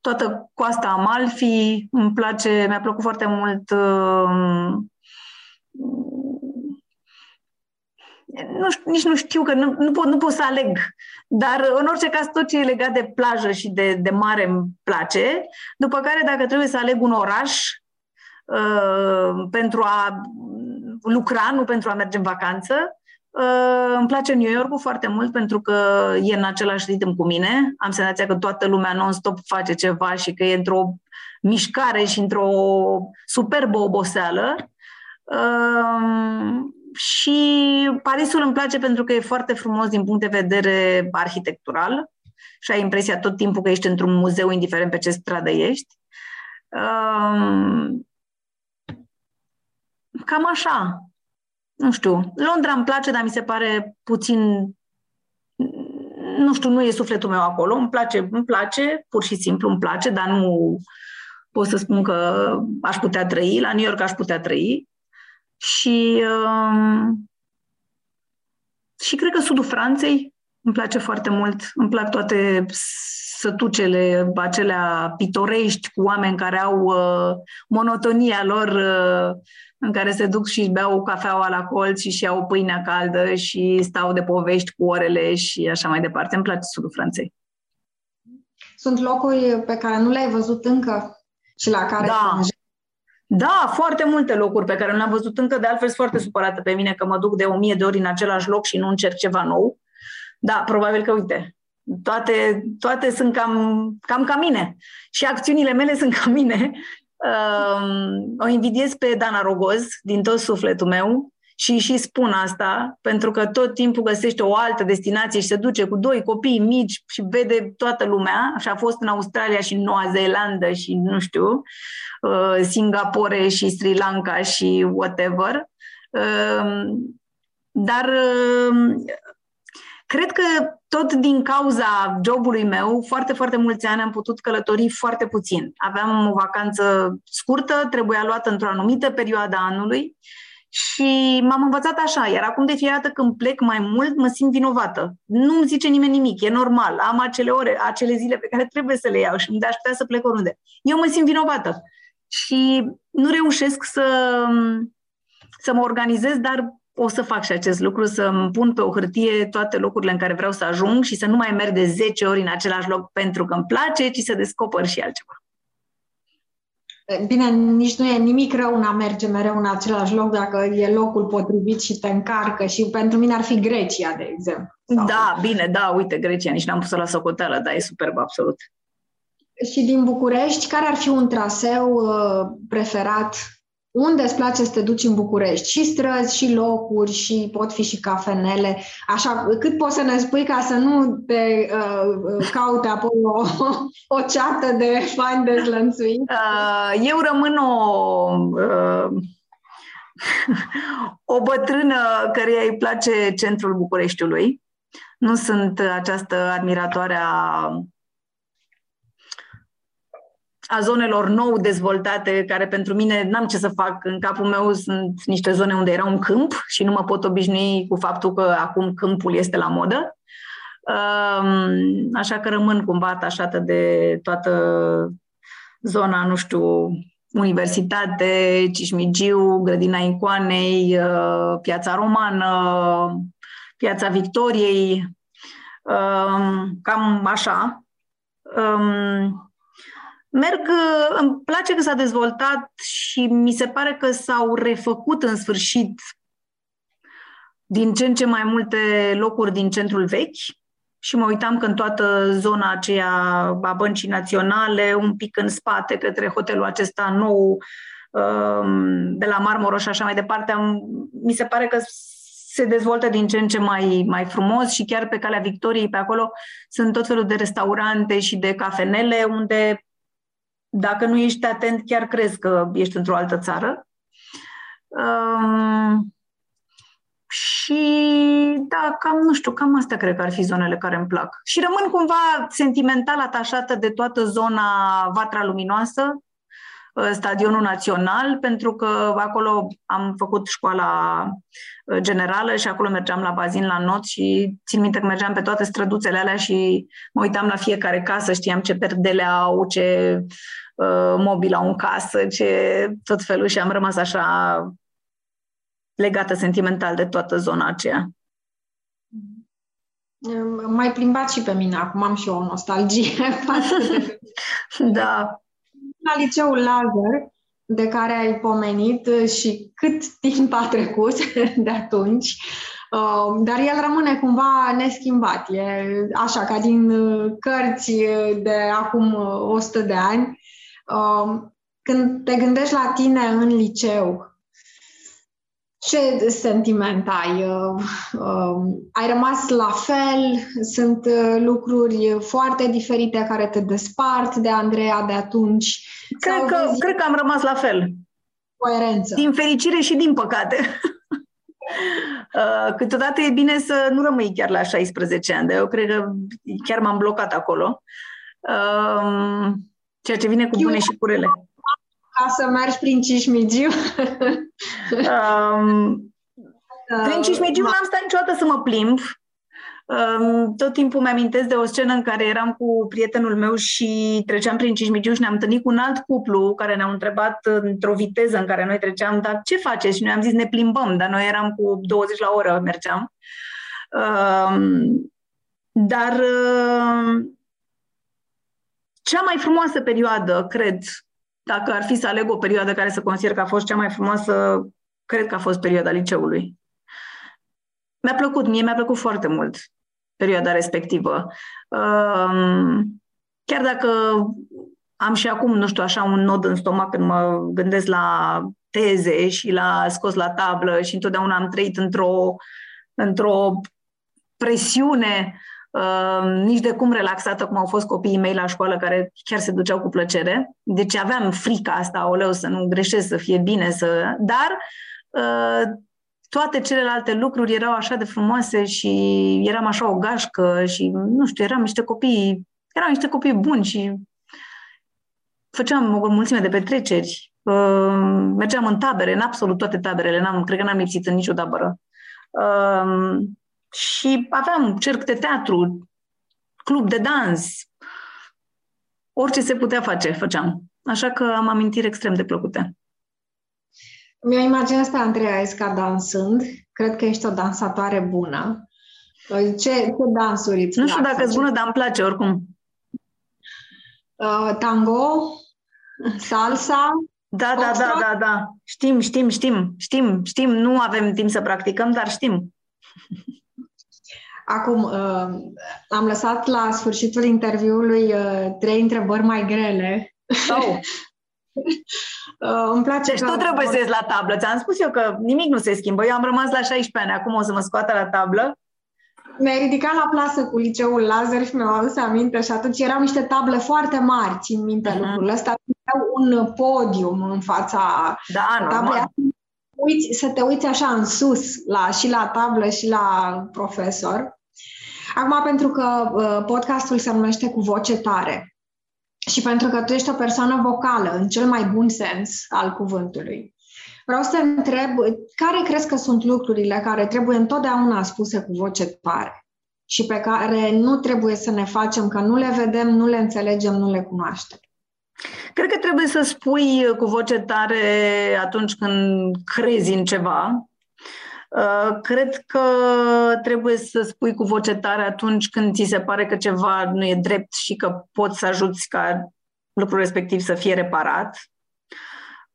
toată coasta Amalfi, îmi place, mi-a plăcut foarte mult uh, nu știu, nici nu știu că nu, nu, pot, nu pot să aleg, dar în orice caz tot ce e legat de plajă și de, de mare îmi place, după care dacă trebuie să aleg un oraș uh, pentru a lucra, nu pentru a merge în vacanță, Uh, îmi place New York foarte mult pentru că e în același ritm cu mine. Am senzația că toată lumea non-stop face ceva și că e într-o mișcare și într-o superbă oboseală. Um, și Parisul îmi place pentru că e foarte frumos din punct de vedere arhitectural și ai impresia tot timpul că ești într-un muzeu, indiferent pe ce stradă ești. Um, cam așa. Nu știu. Londra îmi place, dar mi se pare puțin nu știu, nu e sufletul meu acolo, îmi place, îmi place, pur și simplu îmi place, dar nu pot să spun că aș putea trăi, la New York aș putea trăi. Și, um, și cred că sudul Franței îmi place foarte mult, îmi plac toate sătucele acelea pitorești cu oameni care au uh, monotonia lor uh, în care se duc și beau cafeaua la colț și și iau pâinea caldă și stau de povești cu orele și așa mai departe. Îmi place sudul Franței. Sunt locuri pe care nu le-ai văzut încă și la care da. Da, foarte multe locuri pe care nu le-am văzut încă, de altfel sunt foarte supărată pe mine că mă duc de o mie de ori în același loc și nu încerc ceva nou. Da, probabil că, uite, toate, toate sunt cam, cam ca mine. Și acțiunile mele sunt ca mine. Um, o invidiez pe Dana Rogoz din tot sufletul meu și și spun asta pentru că tot timpul găsește o altă destinație și se duce cu doi copii mici și vede toată lumea. Și a fost în Australia și în Noua Zeelandă și nu știu, uh, Singapore și Sri Lanka și whatever. Um, dar um, Cred că tot din cauza jobului meu, foarte, foarte mulți ani am putut călători foarte puțin. Aveam o vacanță scurtă, trebuia luată într-o anumită perioadă a anului și m-am învățat așa, iar acum de fiecare dată când plec mai mult, mă simt vinovată. Nu îmi zice nimeni nimic, e normal, am acele ore, acele zile pe care trebuie să le iau și unde aș putea să plec oriunde. Eu mă simt vinovată și nu reușesc să, să mă organizez, dar o să fac și acest lucru, să îmi pun pe o hârtie toate locurile în care vreau să ajung și să nu mai merg de 10 ori în același loc pentru că îmi place, ci să descoper și altceva. Bine, nici nu e nimic rău în a merge mereu în același loc dacă e locul potrivit și te încarcă și pentru mine ar fi Grecia, de exemplu. Sau... Da, bine, da, uite, Grecia, nici n-am pus la socoteală, dar e superb, absolut. Și din București, care ar fi un traseu uh, preferat unde îți place să te duci în București? Și străzi, și locuri, și pot fi și cafenele. Așa, cât poți să ne spui ca să nu te uh, uh caute apoi o, o ceată de fani dezlănțuit? Uh, eu rămân o... Uh, o bătrână care îi place centrul Bucureștiului. Nu sunt această admiratoare a a zonelor nou dezvoltate, care pentru mine n-am ce să fac. În capul meu sunt niște zone unde era un câmp și nu mă pot obișnui cu faptul că acum câmpul este la modă. Așa că rămân cumva atașată de toată zona, nu știu, Universitate, Cismigiu, Grădina Incoanei, uh, Piața Romană, Piața Victoriei, cam așa. Merg, îmi place că s-a dezvoltat și mi se pare că s-au refăcut în sfârșit din ce în ce mai multe locuri din centrul vechi și mă uitam că în toată zona aceea a băncii naționale, un pic în spate către hotelul acesta nou um, de la Marmoro și așa mai departe, mi se pare că se dezvoltă din ce în ce mai, mai frumos și chiar pe calea Victoriei, pe acolo, sunt tot felul de restaurante și de cafenele unde dacă nu ești atent, chiar crezi că ești într-o altă țară. Um, și da, cam, nu știu, cam astea cred că ar fi zonele care îmi plac. Și rămân cumva sentimental atașată de toată zona Vatra Luminoasă, uh, Stadionul Național, pentru că acolo am făcut școala uh, generală și acolo mergeam la bazin la not și țin minte că mergeam pe toate străduțele alea și mă uitam la fiecare casă, știam ce perdele au, ce Uh, mobila în casă, ce tot felul și am rămas așa legată sentimental de toată zona aceea. Mai plimbat și pe mine, acum am și eu o nostalgie față de... da. La liceul Lazar, de care ai pomenit și cât timp a trecut de atunci, uh, dar el rămâne cumva neschimbat. E așa ca din uh, cărți de acum 100 de ani Um, când te gândești la tine în liceu, ce sentiment ai? Uh, uh, ai rămas la fel? Sunt uh, lucruri foarte diferite care te despart de Andreea de atunci? Cred că, vezi... cred că am rămas la fel. Coerență. Din fericire și din păcate. Câteodată e bine să nu rămâi chiar la 16 ani, dar eu cred că chiar m-am blocat acolo. Ceea ce vine cu bune și cu rele ca să mergi prin Cismigiu? um, prin Cismigiu n-am stat niciodată să mă plimb. Um, tot timpul mi-amintesc de o scenă în care eram cu prietenul meu și treceam prin Cismigiu și ne-am întâlnit cu un alt cuplu care ne-au întrebat într-o viteză în care noi treceam, dar ce faceți? Și noi am zis ne plimbăm, dar noi eram cu 20 la oră, mergeam. Um, dar uh, cea mai frumoasă perioadă, cred, dacă ar fi să aleg o perioadă care să consider că a fost cea mai frumoasă, cred că a fost perioada liceului. Mi-a plăcut, mie mi-a plăcut foarte mult perioada respectivă. Chiar dacă am și acum, nu știu, așa un nod în stomac când mă gândesc la teze și la scos la tablă și întotdeauna am trăit într-o, într-o presiune Uh, nici de cum relaxată cum au fost copiii mei la școală, care chiar se duceau cu plăcere. Deci aveam frica asta, oleu, să nu greșesc, să fie bine, să... Dar uh, toate celelalte lucruri erau așa de frumoase și eram așa o gașcă și, nu știu, eram niște copii, eram niște copii buni și făceam o mulțime de petreceri, uh, mergeam în tabere, în absolut toate taberele, n-am, cred că n-am lipsit în nicio tabără. Uh, și aveam cerc de teatru, club de dans, orice se putea face, făceam. Așa că am amintiri extrem de plăcute. Mi-o imaginez pe Andreea Esca dansând. Cred că ești o dansatoare bună. Ce, ce dansuri îți Nu știu dacă e bună, dar îmi place oricum. Uh, tango, salsa, da, da, da, da, da. Știm, știm, știm, știm, știm. Nu avem timp să practicăm, dar știm. Acum, uh, am lăsat la sfârșitul interviului uh, trei întrebări mai grele. Oh. uh, îmi place deci că... tu trebuie să ies la tablă. Ți-am spus eu că nimic nu se schimbă. Eu am rămas la 16 ani, acum o să mă scoată la tablă. Mi-ai ridicat la plasă cu liceul laser și mi-am adus aminte și atunci erau niște table foarte mari, țin minte uh-huh. lucrul ăsta. un podium în fața da, tablei. Uiți, să te uiți așa în sus, la, și la tablă și la profesor. Acum, pentru că uh, podcastul se numește cu voce tare și pentru că tu ești o persoană vocală, în cel mai bun sens al cuvântului, vreau să te întreb care crezi că sunt lucrurile care trebuie întotdeauna spuse cu voce tare și pe care nu trebuie să ne facem că nu le vedem, nu le înțelegem, nu le cunoaștem. Cred că trebuie să spui cu voce tare atunci când crezi în ceva, Uh, cred că trebuie să spui cu voce tare atunci când ți se pare că ceva nu e drept și că poți să ajuți ca lucrul respectiv să fie reparat.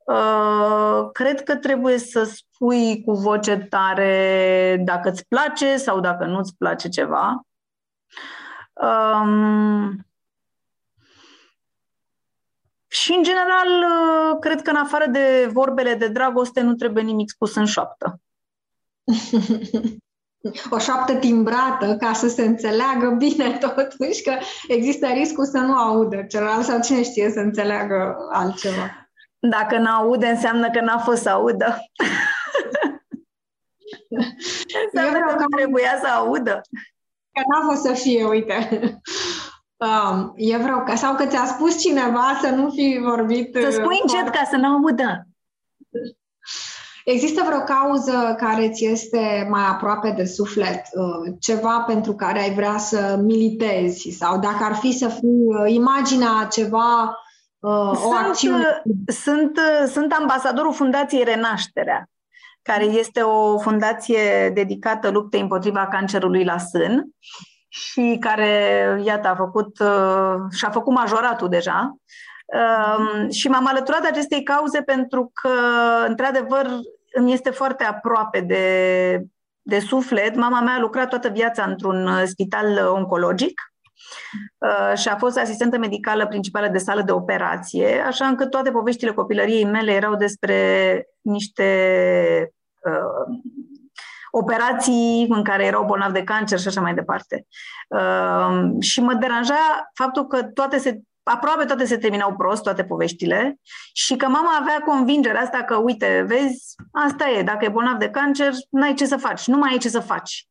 Uh, cred că trebuie să spui cu voce tare dacă îți place sau dacă nu îți place ceva. Um, și, în general, uh, cred că în afară de vorbele de dragoste nu trebuie nimic spus în șoaptă. o șoaptă timbrată ca să se înțeleagă bine totuși, că există riscul să nu audă celălalt sau cine știe să înțeleagă altceva. Dacă nu aude, înseamnă că n-a fost să audă. înseamnă că, că trebuia să audă. Că n-a fost să fie, uite. Um, e vreo, sau că ți-a spus cineva să nu fi vorbit... Să spui încet ca să nu audă. Există vreo cauză care ți este mai aproape de suflet? Uh, ceva pentru care ai vrea să militezi? Sau dacă ar fi să fii uh, imaginea ceva, uh, sunt, o acțiune? Sunt, sunt ambasadorul Fundației Renașterea, care este o fundație dedicată luptei împotriva cancerului la sân și care, iată, a făcut, și-a făcut majoratul deja. Um, și m-am alăturat acestei cauze pentru că, într-adevăr, îmi este foarte aproape de, de suflet. Mama mea a lucrat toată viața într-un uh, spital uh, oncologic uh, și a fost asistentă medicală principală de sală de operație, așa încât toate poveștile copilăriei mele erau despre niște uh, operații în care erau bolnavi de cancer și așa mai departe. Uh, și mă deranja faptul că toate se aproape toate se terminau prost, toate poveștile, și că mama avea convingerea asta că, uite, vezi, asta e, dacă e bolnav de cancer, n-ai ce să faci, nu mai ai ce să faci.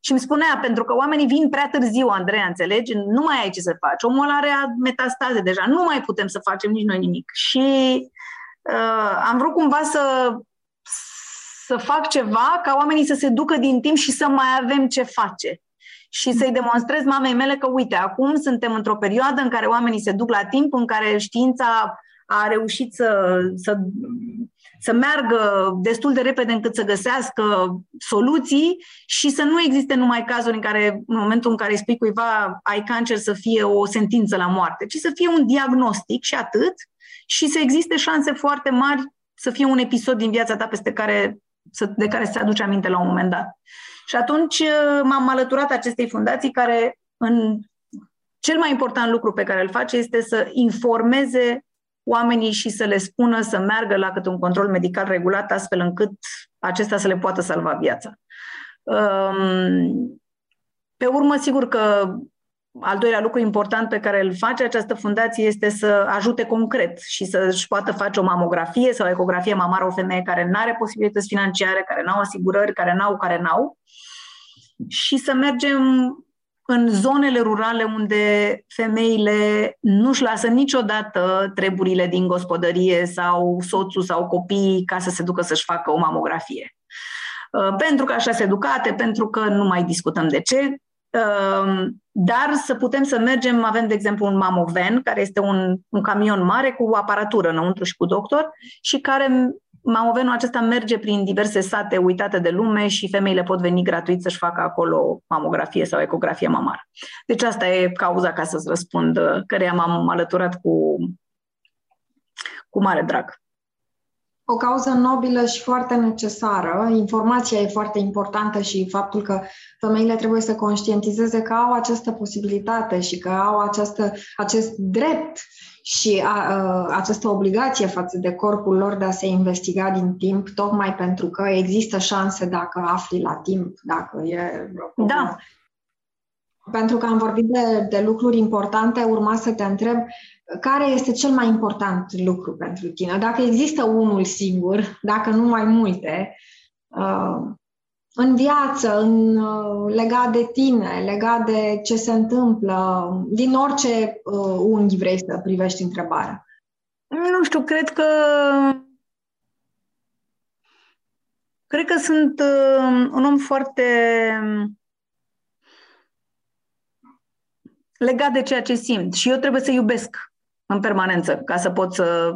Și îmi spunea, pentru că oamenii vin prea târziu, Andreea, înțelegi? Nu mai ai ce să faci. Omul are metastaze deja, nu mai putem să facem nici noi nimic. Și uh, am vrut cumva să, să fac ceva ca oamenii să se ducă din timp și să mai avem ce face și să-i demonstrez mamei mele că, uite, acum suntem într-o perioadă în care oamenii se duc la timp, în care știința a reușit să, să, să meargă destul de repede încât să găsească soluții și să nu existe numai cazuri în care, în momentul în care îi spui cuiva ai cancer, să fie o sentință la moarte, ci să fie un diagnostic și atât și să existe șanse foarte mari să fie un episod din viața ta peste care, de care să-ți aduce aminte la un moment dat. Și atunci uh, m-am alăturat acestei fundații care în cel mai important lucru pe care îl face este să informeze oamenii și să le spună să meargă la câte un control medical regulat, astfel încât acesta să le poată salva viața. Um, pe urmă, sigur că al doilea lucru important pe care îl face această fundație este să ajute concret și să-și poată face o mamografie sau o ecografie mamară o femeie care nu are posibilități financiare, care nu au asigurări, care n-au, care n-au și să mergem în zonele rurale unde femeile nu-și lasă niciodată treburile din gospodărie sau soțul sau copiii ca să se ducă să-și facă o mamografie. Uh, pentru că așa se educate, pentru că nu mai discutăm de ce, uh, dar să putem să mergem, avem de exemplu un mamoven, care este un, un camion mare cu aparatură înăuntru și cu doctor și care Mamovenul acesta merge prin diverse sate uitate de lume și femeile pot veni gratuit să-și facă acolo mamografie sau ecografie mamară. Deci asta e cauza ca să-ți răspund, căreia m-am alăturat cu, cu mare drag. O cauză nobilă și foarte necesară. Informația e foarte importantă și faptul că femeile trebuie să conștientizeze că au această posibilitate și că au această, acest drept și a, a, această obligație față de corpul lor de a se investiga din timp, tocmai pentru că există șanse dacă afli la timp, dacă e. Da. Pentru că am vorbit de, de lucruri importante, urma să te întreb care este cel mai important lucru pentru tine. Dacă există unul singur, dacă nu mai multe, uh, în viață, în, uh, legat de tine, legat de ce se întâmplă, din orice uh, unghi vrei să privești întrebarea? Nu știu, cred că cred că sunt uh, un om foarte legat de ceea ce simt și eu trebuie să iubesc în permanență ca să pot să,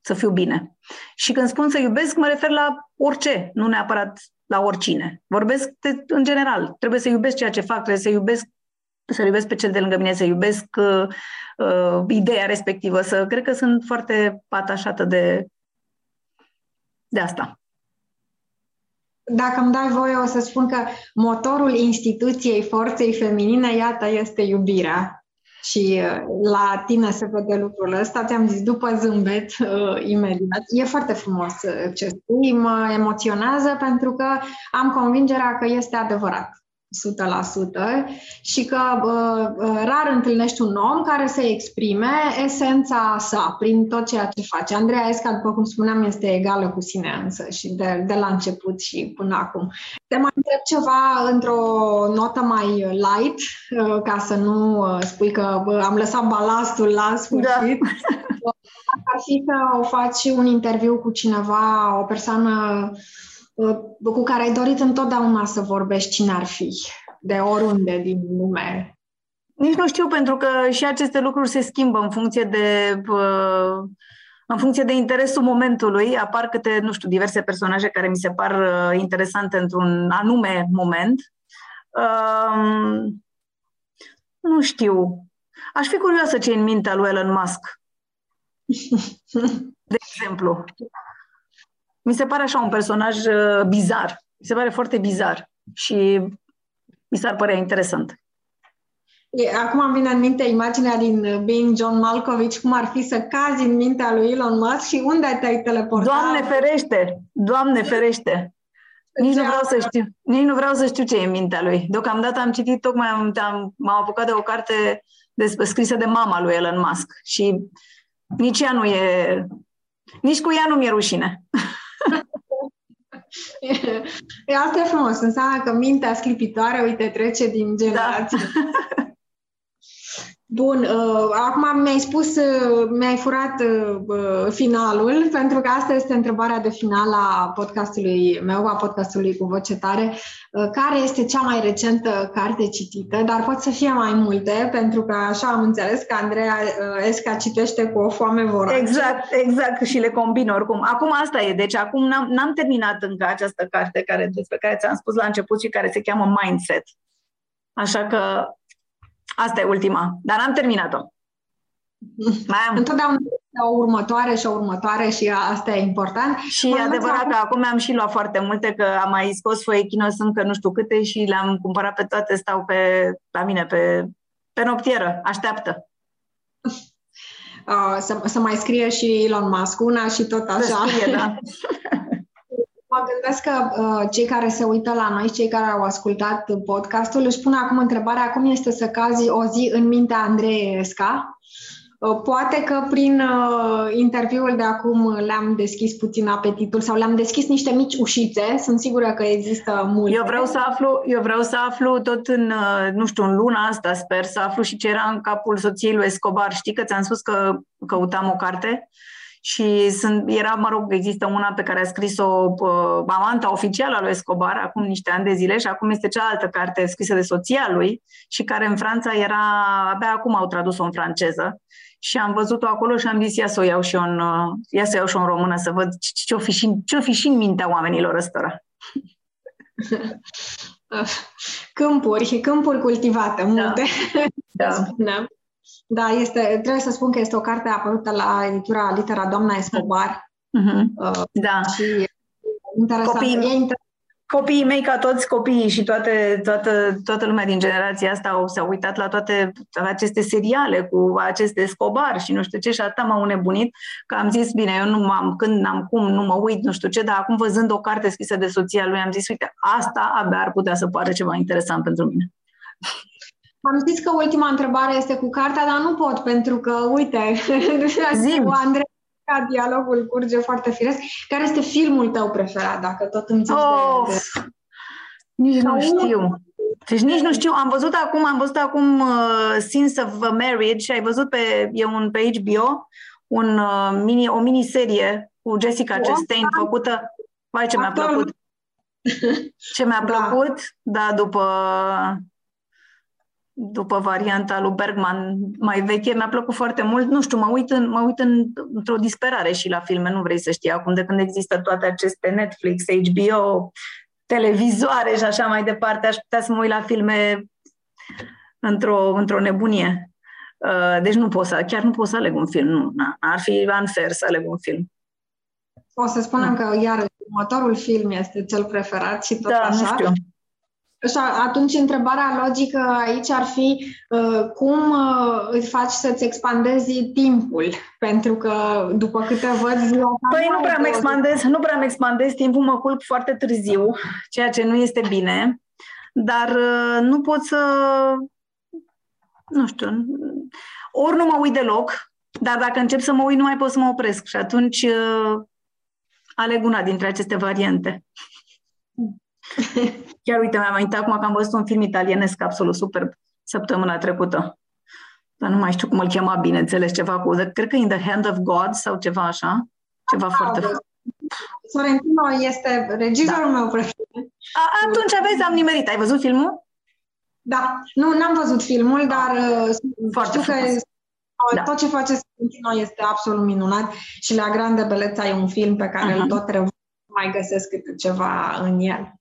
să fiu bine. Și când spun să iubesc, mă refer la orice, nu neapărat la oricine. Vorbesc de, în general. Trebuie să iubesc ceea ce fac, trebuie să iubesc să iubesc pe cel de lângă mine, să iubesc uh, uh, ideea respectivă, să cred că sunt foarte atașată de, de asta. Dacă îmi dai voie, o să spun că motorul instituției forței feminine, iată, este iubirea. Și uh, la tine se vede lucrul ăsta, ți-am zis după zâmbet uh, imediat. E foarte frumos uh, ce spui, mă emoționează pentru că am convingerea că este adevărat. 100% și că uh, rar întâlnești un om care să exprime esența sa prin tot ceea ce face. Andreea Esca, după cum spuneam, este egală cu sine însă și de, de la început și până acum. Te mai întreb ceva într-o notă mai light, uh, ca să nu uh, spui că uh, am lăsat balastul la sfârșit. Da. Ar fi să o faci un interviu cu cineva, o persoană cu care ai dorit întotdeauna să vorbești cine ar fi, de oriunde din lume? Nici nu știu, pentru că și aceste lucruri se schimbă în funcție de în funcție de interesul momentului, apar câte, nu știu, diverse personaje care mi se par interesante într-un anume moment. Um, nu știu. Aș fi curioasă ce în mintea lui Elon Musk. De exemplu. Mi se pare așa un personaj uh, bizar. Mi se pare foarte bizar și mi s-ar părea interesant. Acum îmi vine în minte imaginea din Being John Malkovich, cum ar fi să cazi în mintea lui Elon Musk și unde te-ai teleportat. Doamne ferește! Doamne ferește! Nici nu, vreau să știu, nici nu vreau să știu ce e în mintea lui. Deocamdată am citit, tocmai am, am, m-am apucat de o carte despre, scrisă de mama lui Elon Musk și nici ea nu e, nici cu ea nu mi-e rușine. E, asta e frumos, înseamnă că mintea sclipitoare, uite, trece din generație. Da. Bun, uh, acum mi-ai spus, uh, mi-ai furat uh, finalul, pentru că asta este întrebarea de final a podcastului meu, a podcastului cu voce tare. Uh, care este cea mai recentă carte citită? Dar pot să fie mai multe, pentru că așa am înțeles că Andreea uh, Esca citește cu o foame vorace. Exact, exact, și le combin oricum. Acum asta e, deci acum n-am, n-am terminat încă această carte care, despre care ți-am spus la început și care se cheamă Mindset. Așa că Asta e ultima, dar am terminat-o. Mai am... Întotdeauna o următoare și o următoare și asta e important. Și e adevărat că acum am și luat foarte multe, că am mai scos foie chinos încă nu știu câte și le-am cumpărat pe toate, stau pe, la mine pe, pe noptieră, așteaptă. Uh, să, să mai scrie și Elon Musk una și tot așa. scrie, da. Mă gândesc că uh, cei care se uită la noi, cei care au ascultat podcastul, își pun acum întrebarea cum este să cazi o zi în mintea Andrei Esca. Uh, poate că prin uh, interviul de acum le-am deschis puțin apetitul sau le-am deschis niște mici ușițe. Sunt sigură că există multe. Eu vreau să aflu, eu vreau să aflu tot în, uh, nu știu, în luna asta, sper, să aflu și ce era în capul soției lui Escobar. Știi că ți-am spus că căutam o carte? Și sunt, era, mă rog, există una pe care a scris-o uh, amanta oficială a lui Escobar acum niște ani de zile și acum este cealaltă carte scrisă de soția lui și care în Franța era, abia acum au tradus-o în franceză și am văzut-o acolo și am zis ia să o iau și eu în, uh, ia să o iau și în română să văd ce-o fi și, ce-o fi și în mintea oamenilor ăstora. câmpuri, câmpuri cultivate, multe. Da. da. Da, este, trebuie să spun că este o carte apărută la editura Litera Doamna Escobar. Uh-huh. Uh, da. Și interesant. Copiii, e inter- copiii mei, ca toți copiii și toate, toată, toată lumea din generația asta au, s-au uitat la toate aceste seriale cu aceste Escobar și nu știu ce și atât m-au nebunit că am zis, bine, eu nu m-am, când am cum, nu mă uit, nu știu ce, dar acum văzând o carte scrisă de soția lui, am zis, uite, asta abia ar putea să pară ceva interesant pentru mine. Am zis că ultima întrebare este cu cartea, dar nu pot, pentru că, uite, Zim. cu Andrei, dialogul curge foarte firesc. Care este filmul tău preferat, dacă tot îmi zici oh, de, de... Nici nu știu. Deci nici nu știu. Am văzut acum, am văzut acum uh, Sins of a Marriage și ai văzut pe, e un pe HBO, un, uh, mini, o miniserie cu Jessica Chastain făcută. Vai, ce mi-a plăcut. Ce mi-a da. plăcut, da, după după varianta lui Bergman mai veche, mi-a plăcut foarte mult. Nu știu, mă uit, în, mă uit în, într-o disperare și la filme, nu vrei să știi acum, de când există toate aceste Netflix, HBO, televizoare și așa mai departe, aș putea să mă uit la filme într-o, într-o nebunie. Uh, deci nu pot să, chiar nu pot să aleg un film, nu, na, ar fi unfair să aleg un film. O să spunem da. că iar următorul film este cel preferat și tot da, așa. Nu știu. Și atunci întrebarea logică aici ar fi uh, cum uh, îți faci să-ți expandezi timpul? Pentru că după câte văd ziua Păi nu prea, expandez, nu prea îmi expandez timpul, mă culp foarte târziu, ceea ce nu este bine, dar uh, nu pot să, nu știu, ori nu mă uit deloc, dar dacă încep să mă uit, nu mai pot să mă opresc și atunci aleg una dintre aceste variante. Chiar uite, mi-am amintit acum că am văzut un film italienesc absolut super săptămâna trecută. Dar nu mai știu cum îl chema, bineînțeles, ceva cu, cred că In the Hand of God sau ceva așa. Ceva ah, foarte... Sorrentino este regizorul da. meu preferat. Atunci aveți, am nimerit. Ai văzut filmul? Da. Nu, n-am văzut filmul, dar uh, foarte știu frumos. că da. tot ce face Sorrentino este absolut minunat și La Grande Beleța e un film pe care uh-huh. îl tot revăd, mai găsesc câte ceva în el.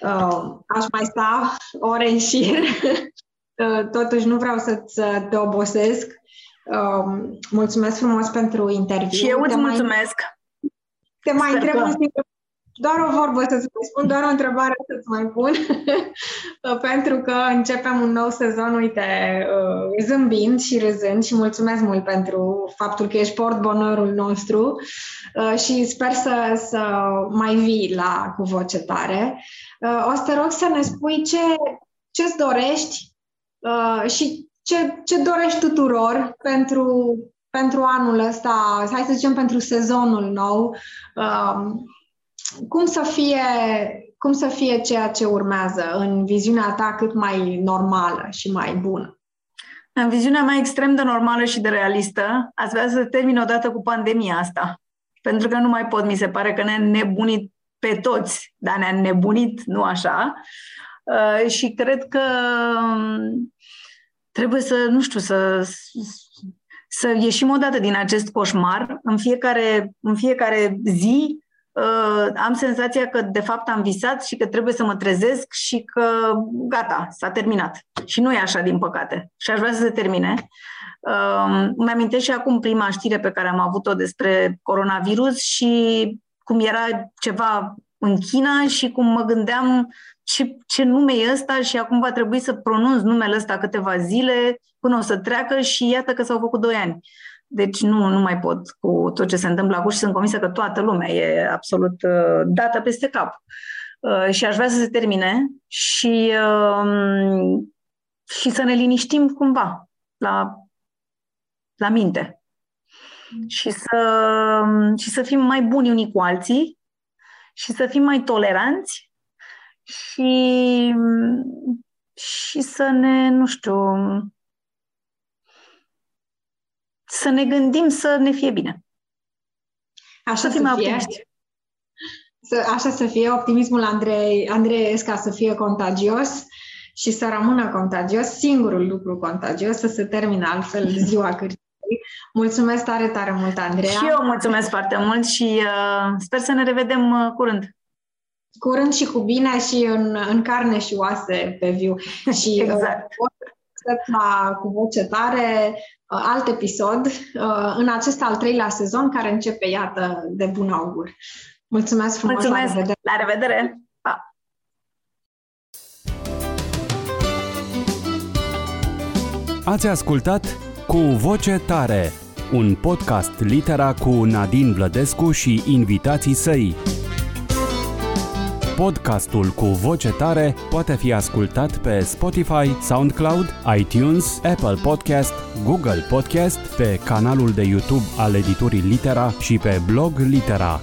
Uh, aș mai sta ore în șir, uh, totuși nu vreau să-ți te obosesc. Uh, mulțumesc frumos pentru interviu. Și eu îți te mulțumesc. Mai, te mai întreb că... un singur doar o vorbă să-ți mai spun, doar o întrebare să-ți mai pun, pentru că începem un nou sezon, uite, uh, zâmbind și râzând și mulțumesc mult pentru faptul că ești portbonorul nostru uh, și sper să, să mai vii la cu voce tare. Uh, o să te rog să ne spui ce, ce-ți dorești și ce, ce dorești tuturor pentru, pentru anul ăsta, hai să zicem pentru sezonul nou, cum să fie cum să fie ceea ce urmează în viziunea ta cât mai normală și mai bună? În viziunea mea extrem de normală și de realistă, ați vrea să termin odată cu pandemia asta. Pentru că nu mai pot, mi se pare că ne-a nebunit pe toți, dar ne-a nebunit, nu așa. Uh, și cred că um, trebuie să, nu știu, să, să ieșim odată din acest coșmar. În fiecare, în fiecare zi uh, am senzația că de fapt am visat și că trebuie să mă trezesc și că gata, s-a terminat. Și nu e așa, din păcate. Și aș vrea să se termine. Uh, îmi amintesc și acum prima știre pe care am avut-o despre coronavirus și cum era ceva în China și cum mă gândeam ce, ce nume e ăsta și acum va trebui să pronunț numele ăsta câteva zile până o să treacă și iată că s-au făcut doi ani. Deci nu, nu mai pot cu tot ce se întâmplă acum și sunt convinsă că toată lumea e absolut uh, dată peste cap. Uh, și aș vrea să se termine și, uh, și să ne liniștim cumva la, la minte. Și să, și să fim mai buni unii cu alții și să fim mai toleranți și, și să ne, nu știu, să ne gândim să ne fie bine. Așa să fim mai Să, așa să fie optimismul Andrei, Andrei Esca să fie contagios și să rămână contagios, singurul lucru contagios, să se termine altfel ziua cârtiei. Mulțumesc tare, tare mult, Andreea. Și eu mulțumesc foarte mult și uh, sper să ne revedem uh, curând. Curând și cu bine și în, în carne și oase pe viu. Și, uh, exact. Uh, la, cu voce tare Uh, alt episod uh, în acest al treilea sezon care începe, iată, de bun augur. Mulțumesc frumos! Mulțumesc! La revedere! La revedere. Pa. Ați ascultat Cu Voce Tare, un podcast litera cu Nadine Blădescu și invitații săi. Podcastul cu voce tare poate fi ascultat pe Spotify, SoundCloud, iTunes, Apple Podcast, Google Podcast, pe canalul de YouTube al editurii Litera și pe blog Litera.